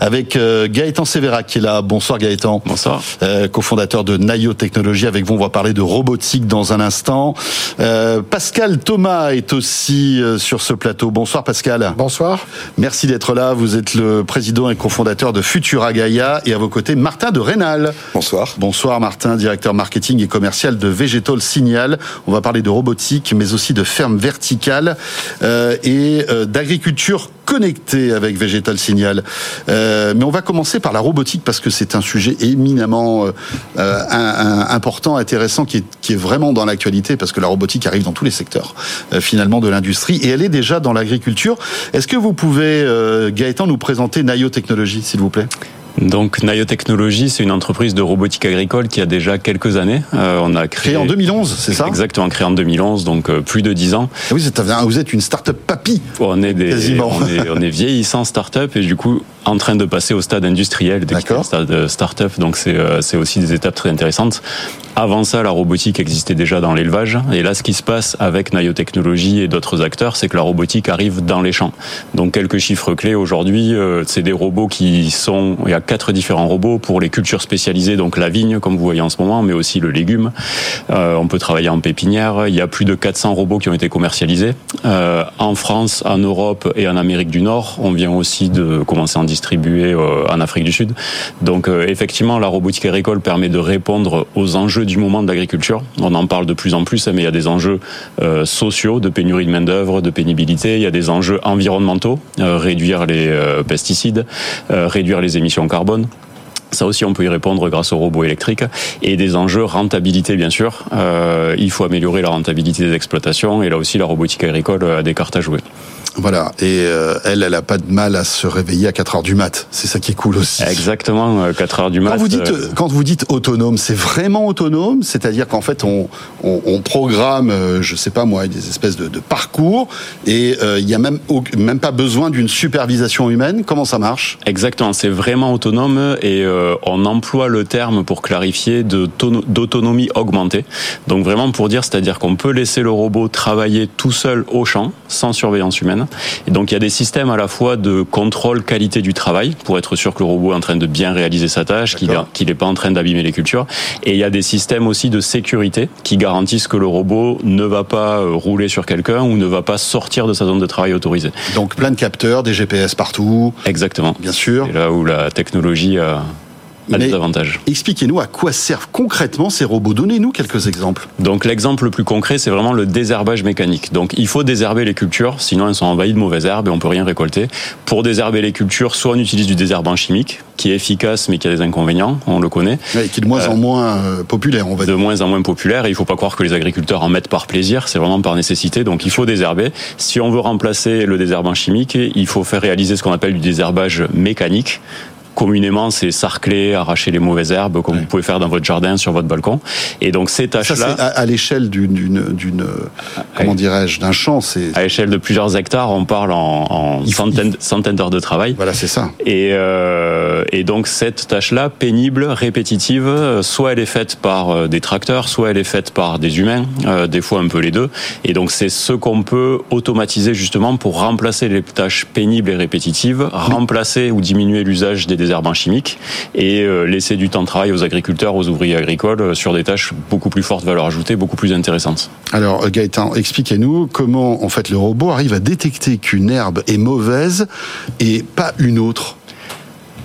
avec euh, Gaëtan Sévérac qui est là. Bonsoir Gaëtan. Bonsoir. Euh, cofondateur de Nayo Technologies. Avec vous, on va parler de robotique dans un instant. Euh, Pascal Thomas est aussi euh, sur ce plateau. Bonsoir Pascal. Bonsoir. Merci d'être là. Vous êtes le président et cofondateur de Futura Gaia et à vos côtés Martin de Rénal. Bonsoir. Bonsoir Martin, directeur marketing et commercial de Vegetal Signal. On va parler de robotique, mais aussi de ferme verticale euh, et euh, d'agriculture connectée avec Vegetal Signal. Euh, mais on va commencer par la robotique parce que c'est un sujet éminemment important, intéressant, qui est, vraiment dans l'actualité parce que la robotique arrive dans tous les secteurs finalement de l'industrie et elle est déjà dans l'agriculture. Est-ce que vous pouvez, Gaëtan, nous présenter Nayo Technologies, s'il vous plaît? Donc Nayo Technologies, c'est une entreprise de robotique agricole qui a déjà quelques années. Euh, on a créé Créé en 2011, c'est ça? Exactement, créé en 2011, donc euh, plus de 10 ans. Ah Oui, vous êtes, vous êtes une start-up papy. On est des, Quasiment. on est, on est vieillissant start-up et du coup en train de passer au stade industriel, de quitter le stade euh, start-up. Donc c'est euh, c'est aussi des étapes très intéressantes. Avant ça, la robotique existait déjà dans l'élevage. Et là, ce qui se passe avec Nayo Technologies et d'autres acteurs, c'est que la robotique arrive dans les champs. Donc quelques chiffres clés aujourd'hui, c'est des robots qui sont, quatre différents robots pour les cultures spécialisées, donc la vigne, comme vous voyez en ce moment, mais aussi le légume. Euh, on peut travailler en pépinière. Il y a plus de 400 robots qui ont été commercialisés. Euh, en France, en Europe et en Amérique du Nord, on vient aussi de commencer à en distribuer euh, en Afrique du Sud. Donc effectivement, la robotique agricole permet de répondre aux enjeux du moment de l'agriculture. On en parle de plus en plus, mais il y a des enjeux sociaux, de pénurie de main d'œuvre, de pénibilité. Il y a des enjeux environnementaux, réduire les pesticides, réduire les émissions Ça aussi, on peut y répondre grâce aux robots électriques et des enjeux rentabilité, bien sûr. Euh, il faut améliorer la rentabilité des exploitations et là aussi, la robotique agricole a des cartes à jouer. Voilà. Et euh, elle, elle a pas de mal à se réveiller à 4 heures du mat. C'est ça qui est cool aussi. Exactement, euh, 4 heures du mat. Quand vous dites, euh, quand vous dites autonome, c'est vraiment autonome, c'est-à-dire qu'en fait on, on, on programme, euh, je sais pas moi, des espèces de, de parcours et euh, il y a même même pas besoin d'une supervision humaine. Comment ça marche? Exactement, c'est vraiment autonome et euh, on emploie le terme pour clarifier d'autonomie augmentée. Donc vraiment pour dire, c'est-à-dire qu'on peut laisser le robot travailler tout seul au champ, sans surveillance humaine. Et donc il y a des systèmes à la fois de contrôle qualité du travail pour être sûr que le robot est en train de bien réaliser sa tâche, qu'il n'est pas en train d'abîmer les cultures. Et il y a des systèmes aussi de sécurité qui garantissent que le robot ne va pas euh, rouler sur quelqu'un ou ne va pas sortir de sa zone de travail autorisée. Donc plein de capteurs, des GPS partout, Exactement. bien sûr. C'est là où la technologie a, a Mais- des avantages. Expliquez-nous à quoi servent concrètement ces robots. Donnez-nous quelques exemples. Donc l'exemple le plus concret, c'est vraiment le désherbage mécanique. Donc il faut désherber les cultures, sinon elles sont envahies de mauvaises herbes et on peut rien récolter. Pour désherber les cultures, soit on utilise du désherbant chimique, qui est efficace mais qui a des inconvénients, on le connaît. Ouais, qui est de moins Euh, en moins euh, populaire, on va de dire. moins en moins populaire et il faut pas croire que les agriculteurs en mettent par plaisir, c'est vraiment par nécessité. Donc il faut désherber. Si on veut remplacer le désherbant chimique, il faut faire réaliser ce qu'on appelle du désherbage mécanique. Communément, c'est sarcler, arracher les mauvaises herbes, comme vous pouvez faire dans votre jardin, sur votre balcon. Et donc ces tâches-là, à, à l'échelle d'une, d'une, d'une, euh, comment dirais-je, d'un champ. C'est à échelle de plusieurs hectares, on parle en, centaines, centaines d'heures de travail. voilà, c'est ça. Et, euh, et donc cette tâche-là, pénible, répétitive, soit elle est faite par euh, des tracteurs, soit elle est faite par des humains, euh, des fois un peu les deux. Et donc c'est ce qu'on peut automatiser justement pour remplacer les tâches pénibles et répétitives, remplacer ou diminuer l'usage des des herbes en chimique et euh, laisser du temps de travail aux agriculteurs, aux ouvriers agricoles euh, sur des tâches beaucoup plus fortes valeur ajoutée, beaucoup plus intéressantes. Alors Gaëtan, expliquez-nous comment en fait le robot arrive à détecter qu'une herbe est mauvaise et pas une autre.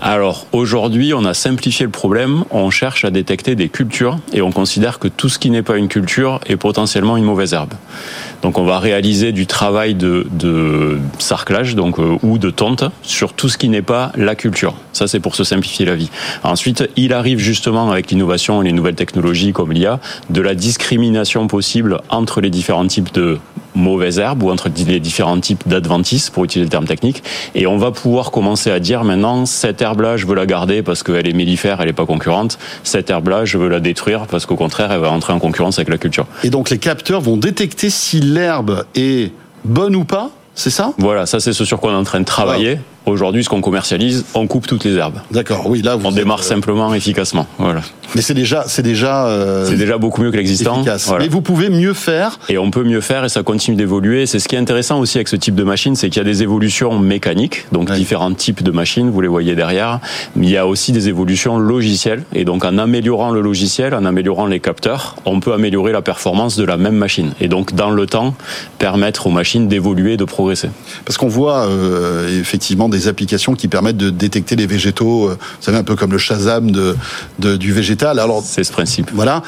Alors aujourd'hui, on a simplifié le problème, on cherche à détecter des cultures et on considère que tout ce qui n'est pas une culture est potentiellement une mauvaise herbe. Donc on va réaliser du travail de, sarclage donc euh, ou de tonte sur tout ce qui n'est pas la culture. Ça c'est pour se simplifier la vie. Ensuite, il arrive justement avec l'innovation et les nouvelles technologies comme l'IA de la discrimination possible entre les différents types de mauvaises herbes ou entre les différents types d'adventices pour utiliser le terme technique et on va pouvoir commencer à dire maintenant cette herbe-là je veux la garder parce qu'elle est mellifère, elle n'est pas concurrente. Cette herbe-là je veux la détruire parce qu'au contraire elle va entrer en concurrence avec la culture. Et donc les capteurs vont détecter si l'herbe est bonne ou pas, c'est ça? Voilà, ça c'est ce sur quoi on est en train de travailler. Aujourd'hui, ce qu'on commercialise, on coupe toutes les herbes. D'accord, oui, là vous On démarre euh, simplement, efficacement. Voilà. Mais c'est déjà, c'est déjà, euh, C'est déjà beaucoup mieux que l'existant. Voilà. Mais vous pouvez mieux faire. Et on peut mieux faire et ça continue d'évoluer. C'est ce qui est intéressant aussi avec ce type de machine, c'est qu'il y a des évolutions mécaniques, donc Ouais. différents types de machines, vous les voyez derrière. Mais il y a aussi des évolutions logicielles. Et donc en améliorant le logiciel, en améliorant les capteurs, on peut améliorer la performance de la même machine. Et donc dans le temps, permettre aux machines d'évoluer, de progresser. Parce qu'on voit euh, effectivement des applications qui permettent de détecter les végétaux, euh, vous savez, un peu comme le Shazam de, de- du végétal. Alors, C'est ce principe. voilà,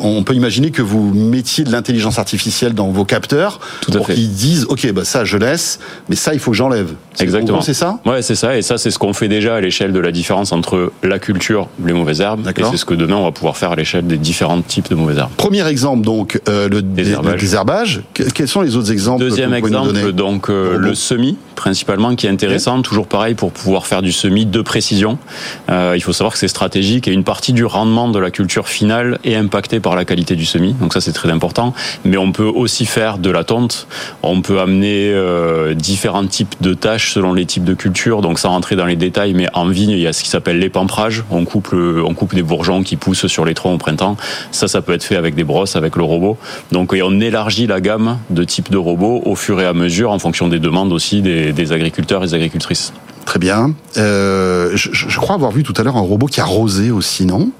on peut imaginer que vous mettiez de l'intelligence artificielle dans vos capteurs Tout à pour qu'ils disent, OK, bah ça je laisse, mais ça il faut que j'enlève. Exactement. C'est ça? Ouais, c'est ça. Et ça, c'est ce qu'on fait déjà à l'échelle de la différence entre la culture, les mauvaises herbes. Et c'est ce que demain, on va pouvoir faire à l'échelle des différents types de mauvaises herbes. Premier exemple, donc, euh, le dé- Désherbage. Quels sont les autres exemples Deuxième exemple, donc euh, le semis, principalement, qui est Toujours pareil pour pouvoir faire du semis de précision. Euh, il faut savoir que c'est stratégique et une partie du rendement de la culture finale est impactée par la qualité du semis. Donc ça, c'est très important. Mais on peut aussi faire de la tonte. On peut amener euh, différents types de tâches selon les types de cultures. Donc sans rentrer dans les détails, mais en vigne, il y a ce qui s'appelle l'épamprage. On coupe, on coupe des bourgeons qui poussent sur les troncs au printemps. Ça, ça peut être fait avec des brosses, avec le robot. Donc on élargit la gamme de types de robots au fur et à mesure en fonction des demandes aussi des, agriculteurs et des Très bien. Euh, je, je crois avoir vu tout à l'heure un robot qui arrosait aussi, non?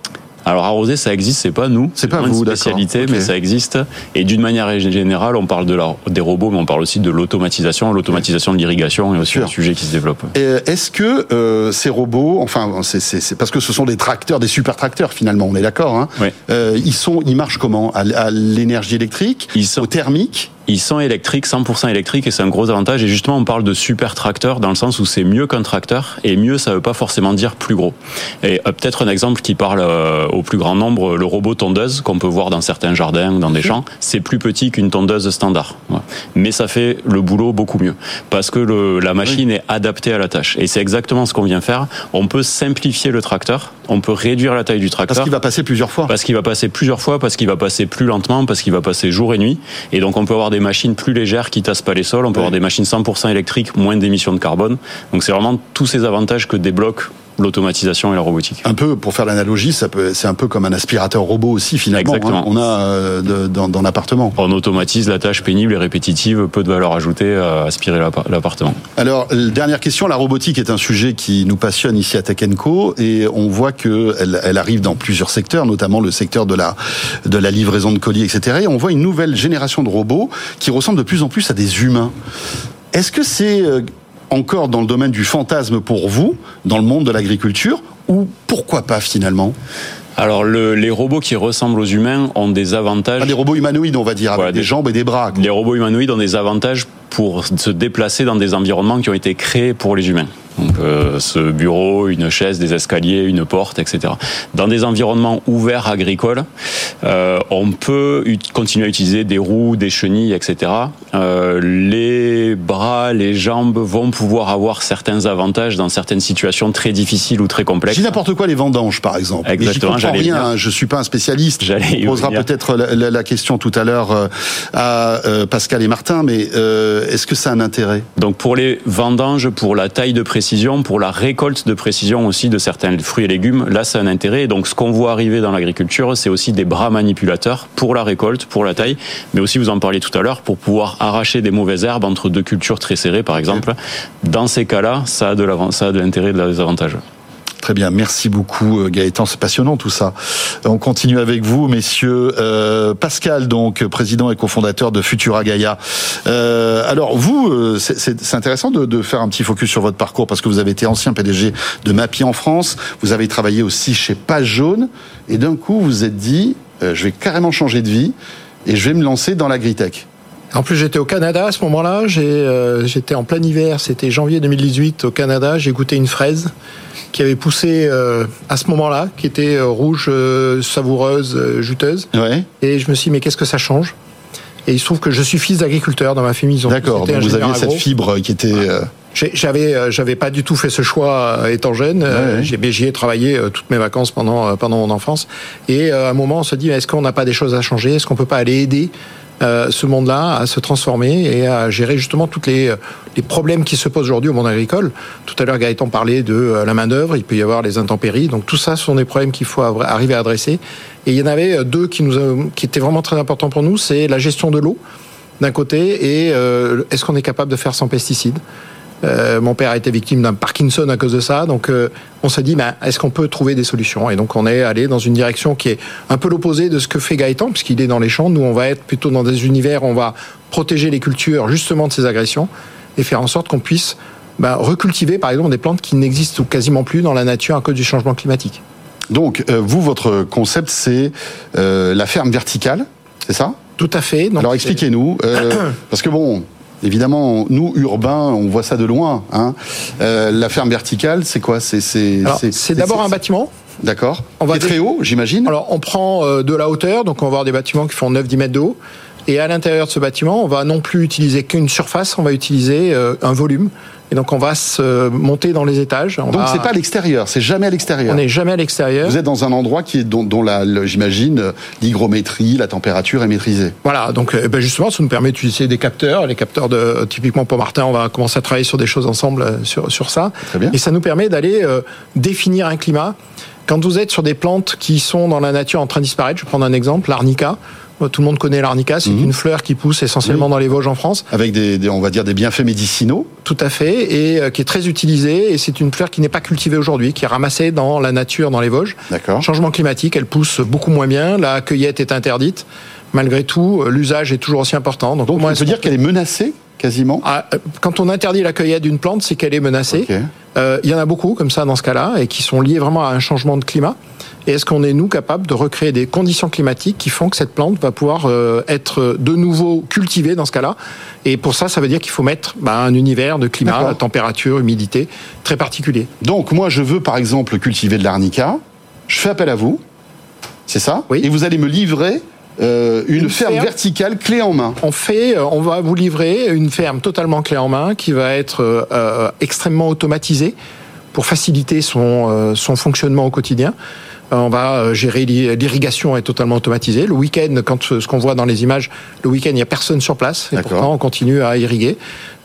Alors arroser, ça existe, c'est pas nous, C'est pas vous, une d'accord. spécialité, mais ça existe. Et d'une manière générale, on parle de la, des robots, mais on parle aussi de l'automatisation, l'automatisation de l'irrigation et aussi un sujet qui se développe. Est-ce que euh, ces robots, enfin, c'est- parce que ce sont des tracteurs, des super tracteurs finalement, on est d'accord. Hein Oui. Euh, ils sont, ils marchent comment? À, à l'énergie électrique, Ils sont- au thermique? Ils sont électriques, 100% électriques, et c'est un gros avantage. Et justement, on parle de super tracteur dans le sens où c'est mieux qu'un tracteur, et mieux, ça veut pas forcément dire plus gros. Et euh, peut-être un exemple qui parle euh, au plus grand nombre, le robot tondeuse qu'on peut voir dans certains jardins, dans des champs, c'est plus petit qu'une tondeuse standard. Mais ça fait le boulot beaucoup mieux, parce que le, la machine est adaptée à la tâche. Et c'est exactement ce qu'on vient faire. On peut simplifier le tracteur, on peut réduire la taille du tracteur. Parce qu'il va passer plusieurs fois. Parce qu'il va passer plusieurs fois, parce qu'il va passer plus lentement, parce qu'il va passer jour et nuit. Et donc on peut avoir des machines plus légères qui tassent pas les sols, on peut Oui. avoir des machines 100% électriques, moins d'émissions de carbone. Donc c'est vraiment tous ces avantages que débloque l'automatisation et la robotique. Un peu, pour faire l'analogie, ça peut, c'est un peu comme un aspirateur robot aussi finalement. Hein, on a euh, de- dans, dans l'appartement. On automatise la tâche pénible et répétitive, peu de valeur ajoutée à aspirer l'appart- l'appartement. Alors, dernière question, la robotique est un sujet qui nous passionne ici à Tech Co et on voit que elle, elle arrive dans plusieurs secteurs, notamment le secteur de la de la livraison de colis, etc. Et on voit une nouvelle génération de robots qui ressemblent de plus en plus à des humains. Est-ce que c'est euh, encore dans le domaine du fantasme pour vous, dans le monde de l'agriculture, ou pourquoi pas finalement Alors le- les robots qui ressemblent aux humains ont des avantages. Des robots humanoïdes, on va dire, avec des, des- jambes et des bras. quoi. Les robots humanoïdes ont des avantages pour se déplacer dans des environnements qui ont été créés pour les humains. Donc euh, ce bureau, une chaise, des escaliers, une porte, etc. Dans des environnements ouverts agricoles, euh, on peut ut- continuer à utiliser des roues, des chenilles, etc. Euh, les bras, les jambes vont pouvoir avoir certains avantages dans certaines situations très difficiles ou très Je complexes. dis n'importe quoi les vendanges, par exemple. Exactement, j'allais rien. venir. hein, Je suis pas un spécialiste. On posera peut-être la, la- la question tout à l'heure à Pascal et Martin, mais est-ce que ça a un intérêt? Donc pour les vendanges, pour la taille de précision, pour la récolte de précision aussi de certains fruits et légumes, là c'est un intérêt. Et donc ce qu'on voit arriver dans l'agriculture, c'est aussi des bras manipulateurs pour la récolte, pour la taille, mais aussi vous en parliez tout à l'heure, pour pouvoir arracher des mauvaises herbes entre deux cultures très serrées par exemple. Dans ces cas-là, ça a de l'avant- ça a de l'intérêt et de des avantages. Très bien, merci beaucoup euh, Gaëtan, c'est passionnant tout ça. On continue avec vous, messieurs. Euh, Pascal, donc président et cofondateur de Futura Gaia. Euh, alors vous, euh, c'est- intéressant de, faire un petit focus sur votre parcours parce que vous avez été ancien PDG de Mapi en France, vous avez travaillé aussi chez Page Jaune, et d'un coup vous vous êtes dit, je vais carrément changer de vie et je vais me lancer dans l'agritech. En plus, j'étais au Canada à ce moment-là. J'étais en plein hiver. C'était janvier 2018 au Canada. J'ai goûté une fraise qui avait poussé euh, à ce moment-là, qui était euh, rouge, euh, savoureuse, juteuse. Ouais. Et je me suis dit, mais qu'est-ce que ça change? Et il se trouve que je suis fils d'agriculteur dans ma famille. Ils ont tous D'accord, donc vous aviez cette fibre qui était... J'avais, j'avais pas du tout fait ce choix étant jeune. Ouais. J'y ai travaillé toutes mes vacances pendant pendant mon enfance. Et à un moment, on se dit, est-ce qu'on n'a pas des choses à changer? Est-ce qu'on peut pas aller aider ce monde-là à se transformer et à gérer justement toutes les euh, les problèmes qui se posent aujourd'hui au monde agricole. Tout à l'heure, Gaëtan parlait de euh, la main d'œuvre. Il peut y avoir les intempéries. Donc tout ça, sont des problèmes qu'il faut arriver à adresser. Et il y en avait euh, deux qui nous qui étaient vraiment très importants pour nous. C'est la gestion de l'eau d'un côté et euh, est-ce qu'on est capable de faire sans pesticides? Euh, mon père a été victime d'un Parkinson à cause de ça, donc euh, on s'est dit, ben, est-ce qu'on peut trouver des solutions? Et donc on est allé dans une direction qui est un peu l'opposé de ce que fait Gaëtan, puisqu'il est dans les champs. Nous, on va être plutôt dans des univers où on va protéger les cultures justement de ces agressions et faire en sorte qu'on puisse ben, recultiver, par exemple, des plantes qui n'existent quasiment plus dans la nature à cause du changement climatique. Donc, euh, vous, votre concept, c'est la ferme verticale, c'est ça? Tout à fait. Donc, Alors, expliquez-nous, euh, parce que bon, évidemment, nous, urbains, on voit ça de loin. Hein. Euh, la ferme verticale, c'est quoi? C'est d'abord un bâtiment. D'accord. On va très haut, j'imagine. Alors, on prend euh, de la hauteur, donc on va avoir des bâtiments qui font 9-10 mètres de haut. Et à l'intérieur de ce bâtiment, on va non plus utiliser qu'une surface, on va utiliser euh, un volume. Et donc, on va se monter dans les étages. On Donc, va- c'est pas à l'extérieur, c'est jamais à l'extérieur. On n'est jamais à l'extérieur. Vous êtes dans un endroit qui est dont, dont la, j'imagine, l'hygrométrie, la température est maîtrisée. Voilà, donc euh, ben justement, ça nous permet d'utiliser des capteurs. Les capteurs de typiquement pour Martin, on va commencer à travailler sur des choses ensemble euh, sur, sur ça. Très bien. Et ça nous permet d'aller euh, définir un climat. Quand vous êtes sur des plantes qui sont dans la nature en train de disparaître, je vais prendre un exemple, l'arnica. Euh, Tout le monde connaît l'arnica, c'est une fleur qui pousse essentiellement Mhm. Dans les Vosges en France. Avec des, des- on va dire, des bienfaits médicinaux. Tout à fait, et euh, qui est très utilisée. Et c'est une fleur qui n'est pas cultivée aujourd'hui, qui est ramassée dans la nature, dans les Vosges. D'accord. Changement climatique, elle pousse beaucoup moins bien. La cueillette est interdite. Malgré tout, euh, l'usage est toujours aussi important. Donc, on peut dire qu'elle est menacée, quasiment. ah, quand on interdit la cueillette d'une plante, c'est qu'elle est menacée. Euh, Il y en a beaucoup comme ça dans ce cas-là et qui sont liés vraiment à un changement de climat. Et est-ce qu'on est nous capable de recréer des conditions climatiques qui font que cette plante va pouvoir euh, être de nouveau cultivée dans ce cas-là? Et pour ça, ça veut dire qu'il faut mettre bah, un univers de climat, température, humidité très particulier. Donc, moi, je veux, par exemple, cultiver de l'arnica. Je fais appel à vous. C'est ça? Oui. Et vous allez me livrer euh, une, Une ferme ferme. verticale clé en main. On fait, euh, on va vous livrer une ferme totalement clé en main qui va être euh, euh, extrêmement automatisée pour faciliter son, euh, son fonctionnement au quotidien. On va euh, gérer l'i- l'irrigation est totalement automatisée. Le week-end, quand ce qu'on voit dans les images, le week-end il n'y a personne sur place et pourtant on continue à irriguer.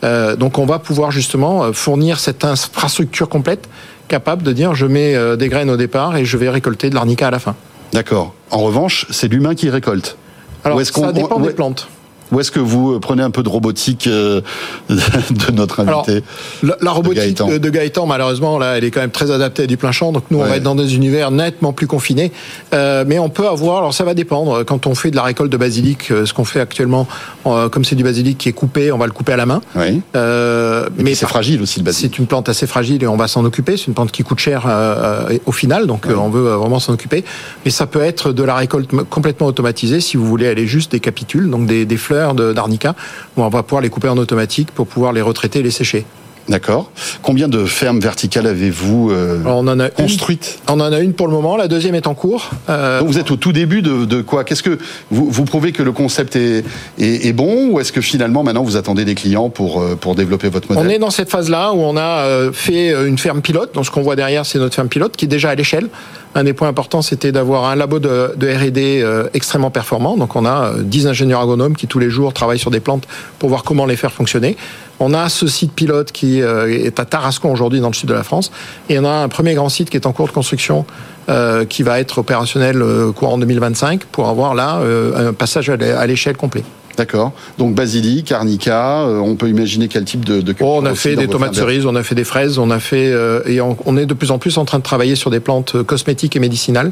Euh, donc on va pouvoir justement euh, fournir cette infrastructure complète capable de dire je mets des graines au départ et je vais récolter de l'arnica à la fin. D'accord. En revanche, c'est l'humain qui récolte. Alors Ou est-ce qu'on- ça dépend des plantes. Ou est-ce que vous euh, prenez un peu de robotique euh, de notre Alors, invité La, la robotique Gaëtan. de, Gaëtan, malheureusement, là, elle est quand même très adaptée à du plein champ. Donc nous, on va être dans des univers nettement plus confinés. Euh, mais on peut avoir, alors ça va dépendre. Quand on fait de la récolte de basilic, ce qu'on fait actuellement, comme c'est du basilic qui est coupé, on va le couper à la main. Oui. Euh, Mais c'est fragile aussi le basilic. c'est une plante assez fragile et on va s'en occuper. C'est une plante qui coûte cher euh, au final, donc on veut vraiment s'en occuper. Mais ça peut être de la récolte complètement automatisée si vous voulez aller juste des capitules, donc des, des fleurs d'arnica, où on va pouvoir les couper en automatique pour pouvoir les retraiter et les sécher. D'accord. Combien de fermes verticales avez-vous euh, Alors, on en a une construites? On en a une pour le moment, la deuxième est en cours. Euh, Donc vous êtes au tout début de, de quoi? Qu'est-ce que vous, vous prouvez que le concept est, est, est bon ou est-ce que finalement maintenant vous attendez des clients pour euh, pour développer votre modèle? On est dans cette phase-là où on a fait une ferme pilote. Donc ce qu'on voit derrière, c'est notre ferme pilote qui est déjà à l'échelle. Un des points importants, c'était d'avoir un labo de, R&D euh, extrêmement performant. Donc on a euh, 10 ingénieurs agronomes qui tous les jours travaillent sur des plantes pour voir comment les faire fonctionner. On a ce site pilote qui euh, est à Tarascon aujourd'hui dans le sud de la France. Et on a un premier grand site qui est en cours de construction euh, qui va être opérationnel euh, courant 2025 pour avoir là euh, un passage à l'échelle complet. D'accord. Donc basilic, arnica, euh, on peut imaginer quel type de, de Oh, on a fait des tomates cerises, on a fait des fraises, on a fait euh, et on, on est de plus en plus en train de travailler sur des plantes euh, cosmétiques et médicinales.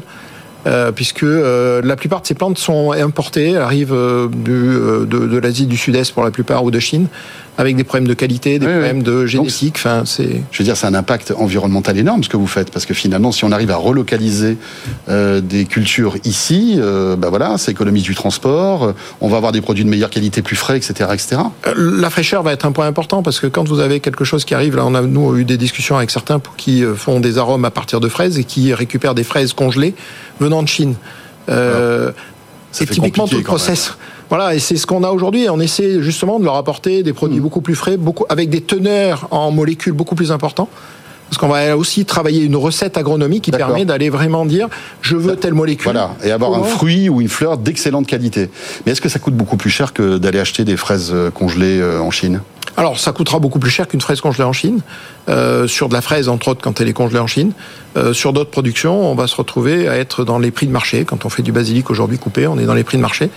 euh, puisque euh, la plupart de ces plantes sont importées, elles arrivent euh, du, euh, de, de l'Asie du Sud-Est pour la plupart ou de Chine, avec des problèmes de qualité, des Oui, oui. problèmes de génétique. Enfin, c'est Je veux dire, c'est un impact environnemental énorme ce que vous faites, parce que finalement, si on arrive à relocaliser euh, des cultures ici, euh, bah voilà, ça économise du transport, euh, on va avoir des produits de meilleure qualité, plus frais, etc., etc. Euh, La fraîcheur va être un point important parce que quand vous avez quelque chose qui arrive, là, on a nous eu des discussions avec certains qui euh, font des arômes à partir de fraises et qui récupèrent des fraises congelées venant de Chine. Euh, et fait typiquement tout le quand même. Voilà, et c'est ce qu'on a aujourd'hui. On essaie justement de leur apporter des Hmm. produits beaucoup plus frais, beaucoup avec des teneurs en molécules beaucoup plus importants. Parce qu'on va aussi travailler une recette agronomique qui permet d'aller vraiment dire je veux telle molécule. Voilà, et avoir un fruit ou une fleur d'excellente qualité. Mais est-ce que ça coûte beaucoup plus cher que d'aller acheter des fraises euh, congelées euh, en Chine? Alors, ça coûtera beaucoup plus cher qu'une fraise congelée en Chine. Euh, sur de la fraise, entre autres, quand elle est congelée en Chine. Euh, sur d'autres productions, on va se retrouver à être dans les prix de marché. Quand on fait du basilic aujourd'hui coupé, on est dans les prix de marché.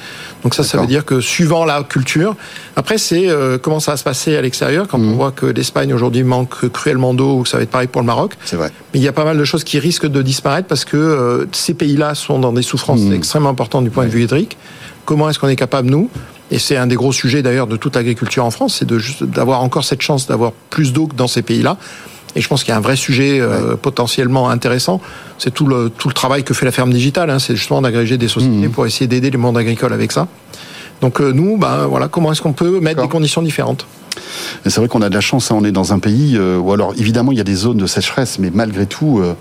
Donc ça, ça veut dire que suivant la culture. Après, c'est euh, comment ça va se passer à l'extérieur. Quand Mhm. on voit que l'Espagne aujourd'hui manque cruellement d'eau, ou que ça va être pareil pour le Maroc. C'est vrai. Mais il y a pas mal de choses qui risquent de disparaître parce que euh, ces pays-là sont dans des souffrances Mhm. extrêmement importantes du point de vue hydrique. Comment est-ce qu'on est capable, nous, et c'est un des gros sujets d'ailleurs de toute l'agriculture en France, c'est de d'avoir encore cette chance d'avoir plus d'eau que dans ces pays-là. Et je pense qu'il y a un vrai sujet euh, potentiellement intéressant. C'est tout le, tout le travail que fait la ferme digitale. Hein, c'est justement d'agréger des sociétés Mhm. pour essayer d'aider le monde agricole avec ça. Donc euh, nous, ben, voilà, comment est-ce qu'on peut mettre des conditions différentes? C'est vrai qu'on a de la chance, hein, on est dans un pays euh, où alors évidemment il y a des zones de sécheresse, mais malgré tout, euh,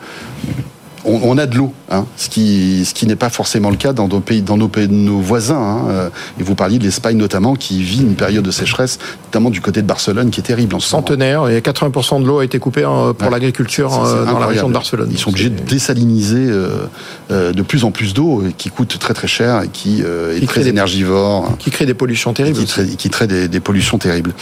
on, on a de l'eau, hein, ce qui, ce qui n'est pas forcément le cas dans nos pays, dans nos, pays- nos voisins. hein, euh, et vous parliez de l'Espagne notamment, qui vit une période de sécheresse, notamment du côté de Barcelone, qui est terrible en ce moment. Centenaire, et 80% de l'eau a été coupée euh, pour Ouais. l'agriculture euh, dans la région de Barcelone. Ils sont obligés de désaliniser euh, euh, de plus en plus d'eau, qui coûte très très cher et qui euh, est Qui très des- énergivore. qui crée des pollutions terribles. qui, trai- qui traite des, des pollutions terribles.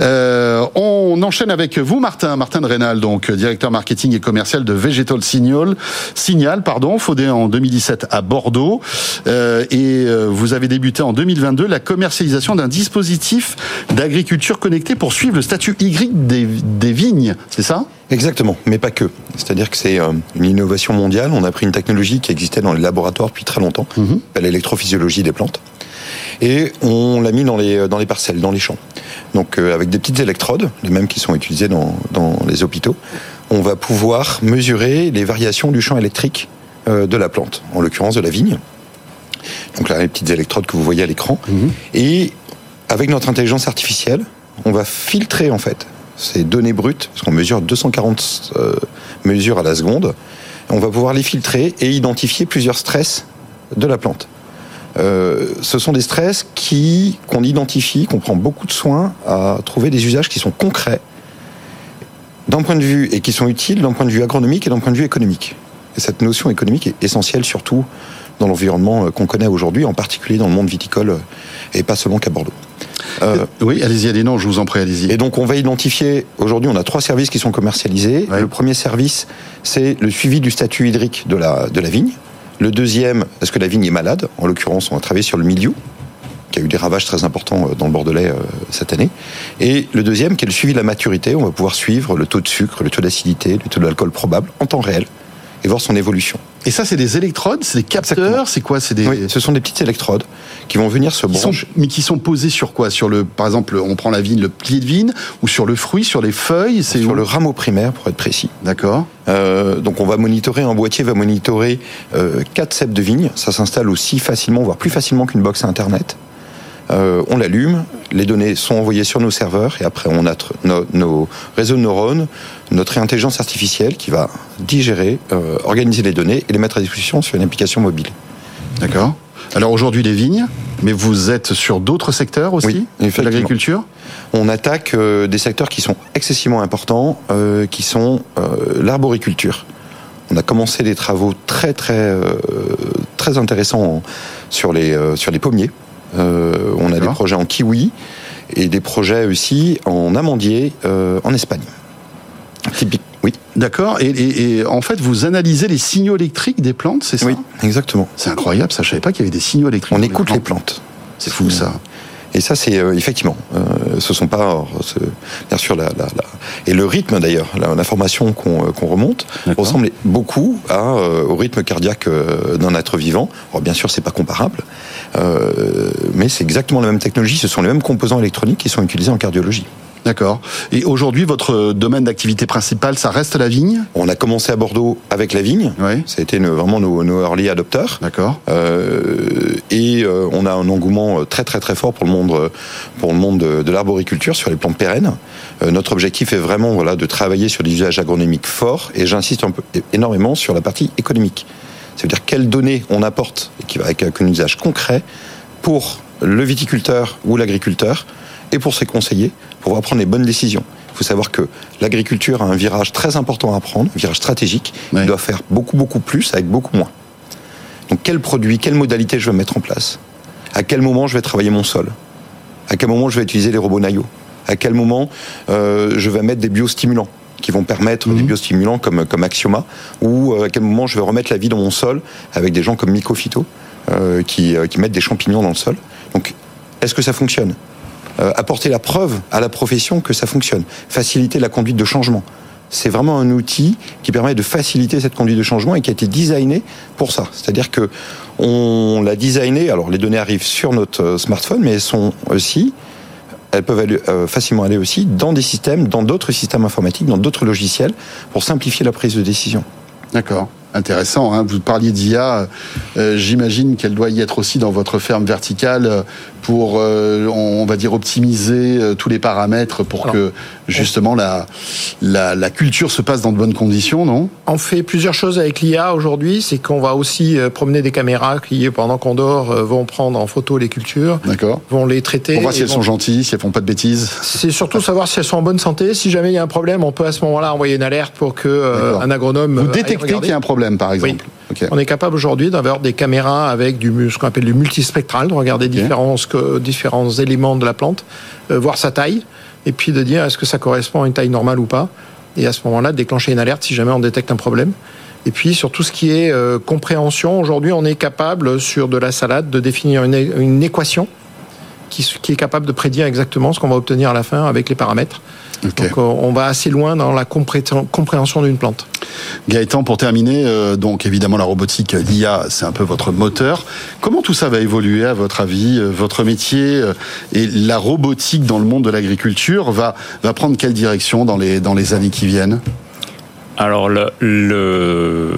Euh, on enchaîne avec vous, Martin, Martin de Rénal, donc directeur marketing et commercial de Vegetal Signal, Signal, pardon, fondé en 2017 à Bordeaux, Euh, et euh, vous avez débuté en 2022 la commercialisation d'un dispositif d'agriculture connectée pour suivre le statut Y des, des vignes, c'est ça? Exactement, mais pas que. C'est-à-dire que c'est euh, une innovation mondiale. On a pris une technologie qui existait dans les laboratoires depuis très longtemps, s'appelle l'électrophysiologie des plantes, et on l'a mis dans les, dans les parcelles, dans les champs. Donc euh, avec des petites électrodes, les mêmes qui sont utilisées dans, dans les hôpitaux, on va pouvoir mesurer les variations du champ électrique euh, de la plante, en l'occurrence de la vigne. Donc là, les petites électrodes que vous voyez à l'écran. Et avec notre intelligence artificielle, on va filtrer en fait ces données brutes, parce qu'on mesure 240 euh, mesures à la seconde. On va pouvoir les filtrer et identifier plusieurs stress de la plante. Euh, ce sont des stress qui qu'on identifie, qu'on prend beaucoup de soin à trouver des usages qui sont concrets d'un point de vue et qui sont utiles d'un point de vue agronomique et d'un point de vue économique. Et cette notion économique est essentielle surtout dans l'environnement euh, qu'on connaît aujourd'hui, en particulier dans le monde viticole euh, et pas seulement qu'à Bordeaux. Euh, Oui, allez-y, allez, non, je vous en prie, allez-y. et donc on va identifier, aujourd'hui on a trois services qui sont commercialisés. Ouais. Le premier service, c'est le suivi du statut hydrique de la, de la vigne. Le deuxième, est-ce que la vigne est malade En l'occurrence, on va travailler sur le milieu, qui a eu des ravages très importants euh, dans le Bordelais euh, cette année. Et le deuxième, qui est le suivi de la maturité, on va pouvoir suivre le taux de sucre, le taux d'acidité, le taux d'alcool probable en temps réel et voir son évolution. Et ça, c'est des électrodes, c'est des capteurs, c'est quoi C'est des Oui, ce sont des petites électrodes qui vont venir se sont, brancher. mais qui sont posés sur quoi? Sur le, par exemple, on prend la vigne, le pied de vigne, ou sur le fruit, sur les feuilles C'est Sur le rameau primaire, pour être précis. D'accord. Euh, donc on va monitorer, un boîtier va monitorer euh, 4 cèpes de vigne. Ça s'installe aussi facilement, voire plus facilement qu'une box Internet. Euh, on l'allume, les données sont envoyées sur nos serveurs et après on a nos, réseaux de neurones, notre intelligence artificielle qui va digérer, euh, organiser les données et les mettre à disposition sur une application mobile. D'accord. Alors aujourd'hui, les vignes, mais vous êtes sur d'autres secteurs aussi Oui, de l'agriculture? On attaque euh, des secteurs qui sont excessivement importants, qui sont l'arboriculture. On a commencé des travaux très très très intéressants en- sur les sur les pommiers. Euh, on a des projets en kiwi et des projets aussi en amandier euh, en Espagne. Typique. Oui, D'accord. Et, et- et en fait, vous analysez les signaux électriques des plantes, c'est ça? Oui, exactement. C'est incroyable, ça. Je savais pas qu'il y avait des signaux électriques. On écoute les plantes. plantes. C'est fou ça. Et ça, c'est euh, effectivement, euh, ce sont pas, ce- bien sûr, la, la- la- et le rythme d'ailleurs, l'information qu'on euh, qu'on remonte ressemble beaucoup à, euh, au rythme cardiaque d'un être vivant. Alors bien sûr, c'est pas comparable, mais c'est exactement la même technologie. Ce sont les mêmes composants électroniques qui sont utilisés en cardiologie. D'accord. Et aujourd'hui, votre domaine d'activité principale, ça reste la vigne? On a commencé à Bordeaux avec la vigne. Oui. Ça a été vraiment nos, nos early adopteurs. D'accord. Euh, et euh, on a un engouement euh, très très très fort pour le monde euh, pour le monde de, de l'arboriculture sur les plantes pérennes. Euh, notre objectif est vraiment voilà de travailler sur des usages agronomiques forts et j'insiste un peu énormément sur la partie économique. Ça veut dire quelles données on apporte et qui va avec un usage concret pour le viticulteur ou l'agriculteur et pour ses conseillers pour pouvoir prendre les bonnes décisions. Il faut savoir que l'agriculture a un virage très important à prendre, un virage stratégique. Il doit faire beaucoup beaucoup plus avec beaucoup moins. Donc quel produit, quelle modalité je vais mettre en place? À quel moment je vais travailler mon sol? À quel moment je vais utiliser les robots Nayo À quel moment euh, je vais mettre des biostimulants qui vont permettre des biostimulants comme, comme Axioma ou euh, à quel moment je vais remettre la vie dans mon sol avec des gens comme Mycophyto qui, euh, qui mettent des champignons dans le sol. Donc est-ce que ça fonctionne Euh, Apporter la preuve à la profession que ça fonctionne. Faciliter la conduite de changement. C'est vraiment un outil qui permet de faciliter cette conduite de changement et qui a été designé pour ça. C'est-à-dire que on l'a designé. Alors les données arrivent sur notre euh, smartphone, mais elles sont elles peuvent aller, euh, facilement aller aussi dans des systèmes, dans d'autres systèmes informatiques, dans d'autres logiciels, pour simplifier la prise de décision. D'accord. Intéressant. Hein. Vous parliez d'IA. euh, J'imagine qu'elle doit y être aussi dans votre ferme verticale euh, pour, euh, on va dire, optimiser euh, tous les paramètres pour Alors, que justement la, la, la culture se passe dans de bonnes conditions, non? On fait plusieurs choses avec l'IA aujourd'hui. C'est qu'on va aussi euh, promener des caméras qui, pendant qu'on dort, vont prendre en photo les cultures, vont les traiter. Pour voir si elles vont- sont gentilles, si elles font pas de bêtises. C'est surtout savoir si elles sont en bonne santé. Si jamais il y a un problème, on peut à ce moment-là envoyer une alerte pour que euh, un agronome Vous détectez qu'il y a un problème, par exemple. On est capable aujourd'hui d'avoir des caméras avec du ce qu'on appelle du multispectral, de regarder différents, que- différents éléments de la plante, euh, voir sa taille, et puis de dire est-ce que ça correspond à une taille normale ou pas. Et à ce moment-là, déclencher une alerte si jamais on détecte un problème. Et puis sur tout ce qui est euh, compréhension, aujourd'hui on est capable sur de la salade de définir une, une équation qui, est capable de prédire exactement ce qu'on va obtenir à la fin avec les paramètres. Donc euh, on va assez loin dans la compré- compréhension d'une plante. Gaëtan, pour terminer, euh, donc évidemment la robotique, euh, l'IA, c'est un peu votre moteur. Comment tout ça va évoluer à votre avis Votre métier euh, et la robotique dans le monde de l'agriculture va, va prendre quelle direction dans les, dans les années qui viennent? Alors le, le-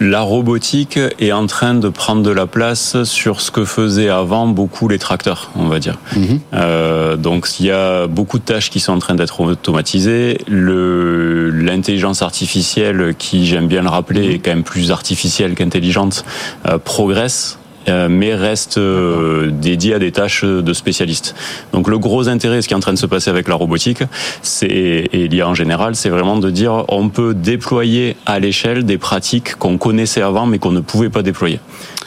la robotique est en train de prendre de la place sur ce que faisaient avant beaucoup les tracteurs, on va dire. Mhm. Euh, donc il y a beaucoup de tâches qui sont en train d'être automatisées. L'intelligence artificielle, qui j'aime bien le rappeler, est quand même plus artificielle qu'intelligente, euh, progresse. Euh, mais reste euh, dédiée à des tâches de spécialistes. Donc le gros intérêt, ce qui est en train de se passer avec la robotique, c'est et l'IA en général, c'est vraiment de dire on peut déployer à l'échelle des pratiques qu'on connaissait avant mais qu'on ne pouvait pas déployer.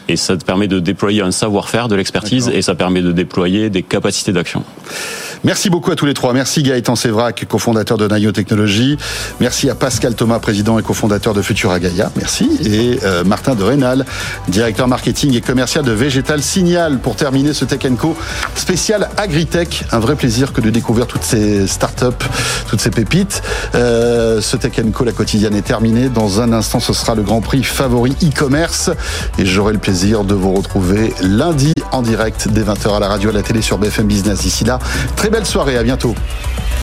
Et ça te permet de déployer un savoir-faire, de l'expertise, et ça permet de déployer des capacités d'action. Merci beaucoup à tous les trois. Merci Gaëtan Sévrac, cofondateur de Nayo Technologies. Merci à Pascal Thomas, président et cofondateur de Futura Gaia. Merci. Et euh, Martin de Rénal, directeur marketing et commercial de Végétal Signal. Pour terminer ce Tech Co spécial Agritech. Un vrai plaisir que de découvrir toutes ces startups, toutes ces pépites. Euh, ce Tech Co, la quotidienne est terminée. Dans un instant, ce sera le Grand Prix favori e-commerce. Et j'aurai le plaisir de vous retrouver lundi en direct dès 20h à la radio, à la télé sur BFM Business. D'ici là, belle soirée, à bientôt.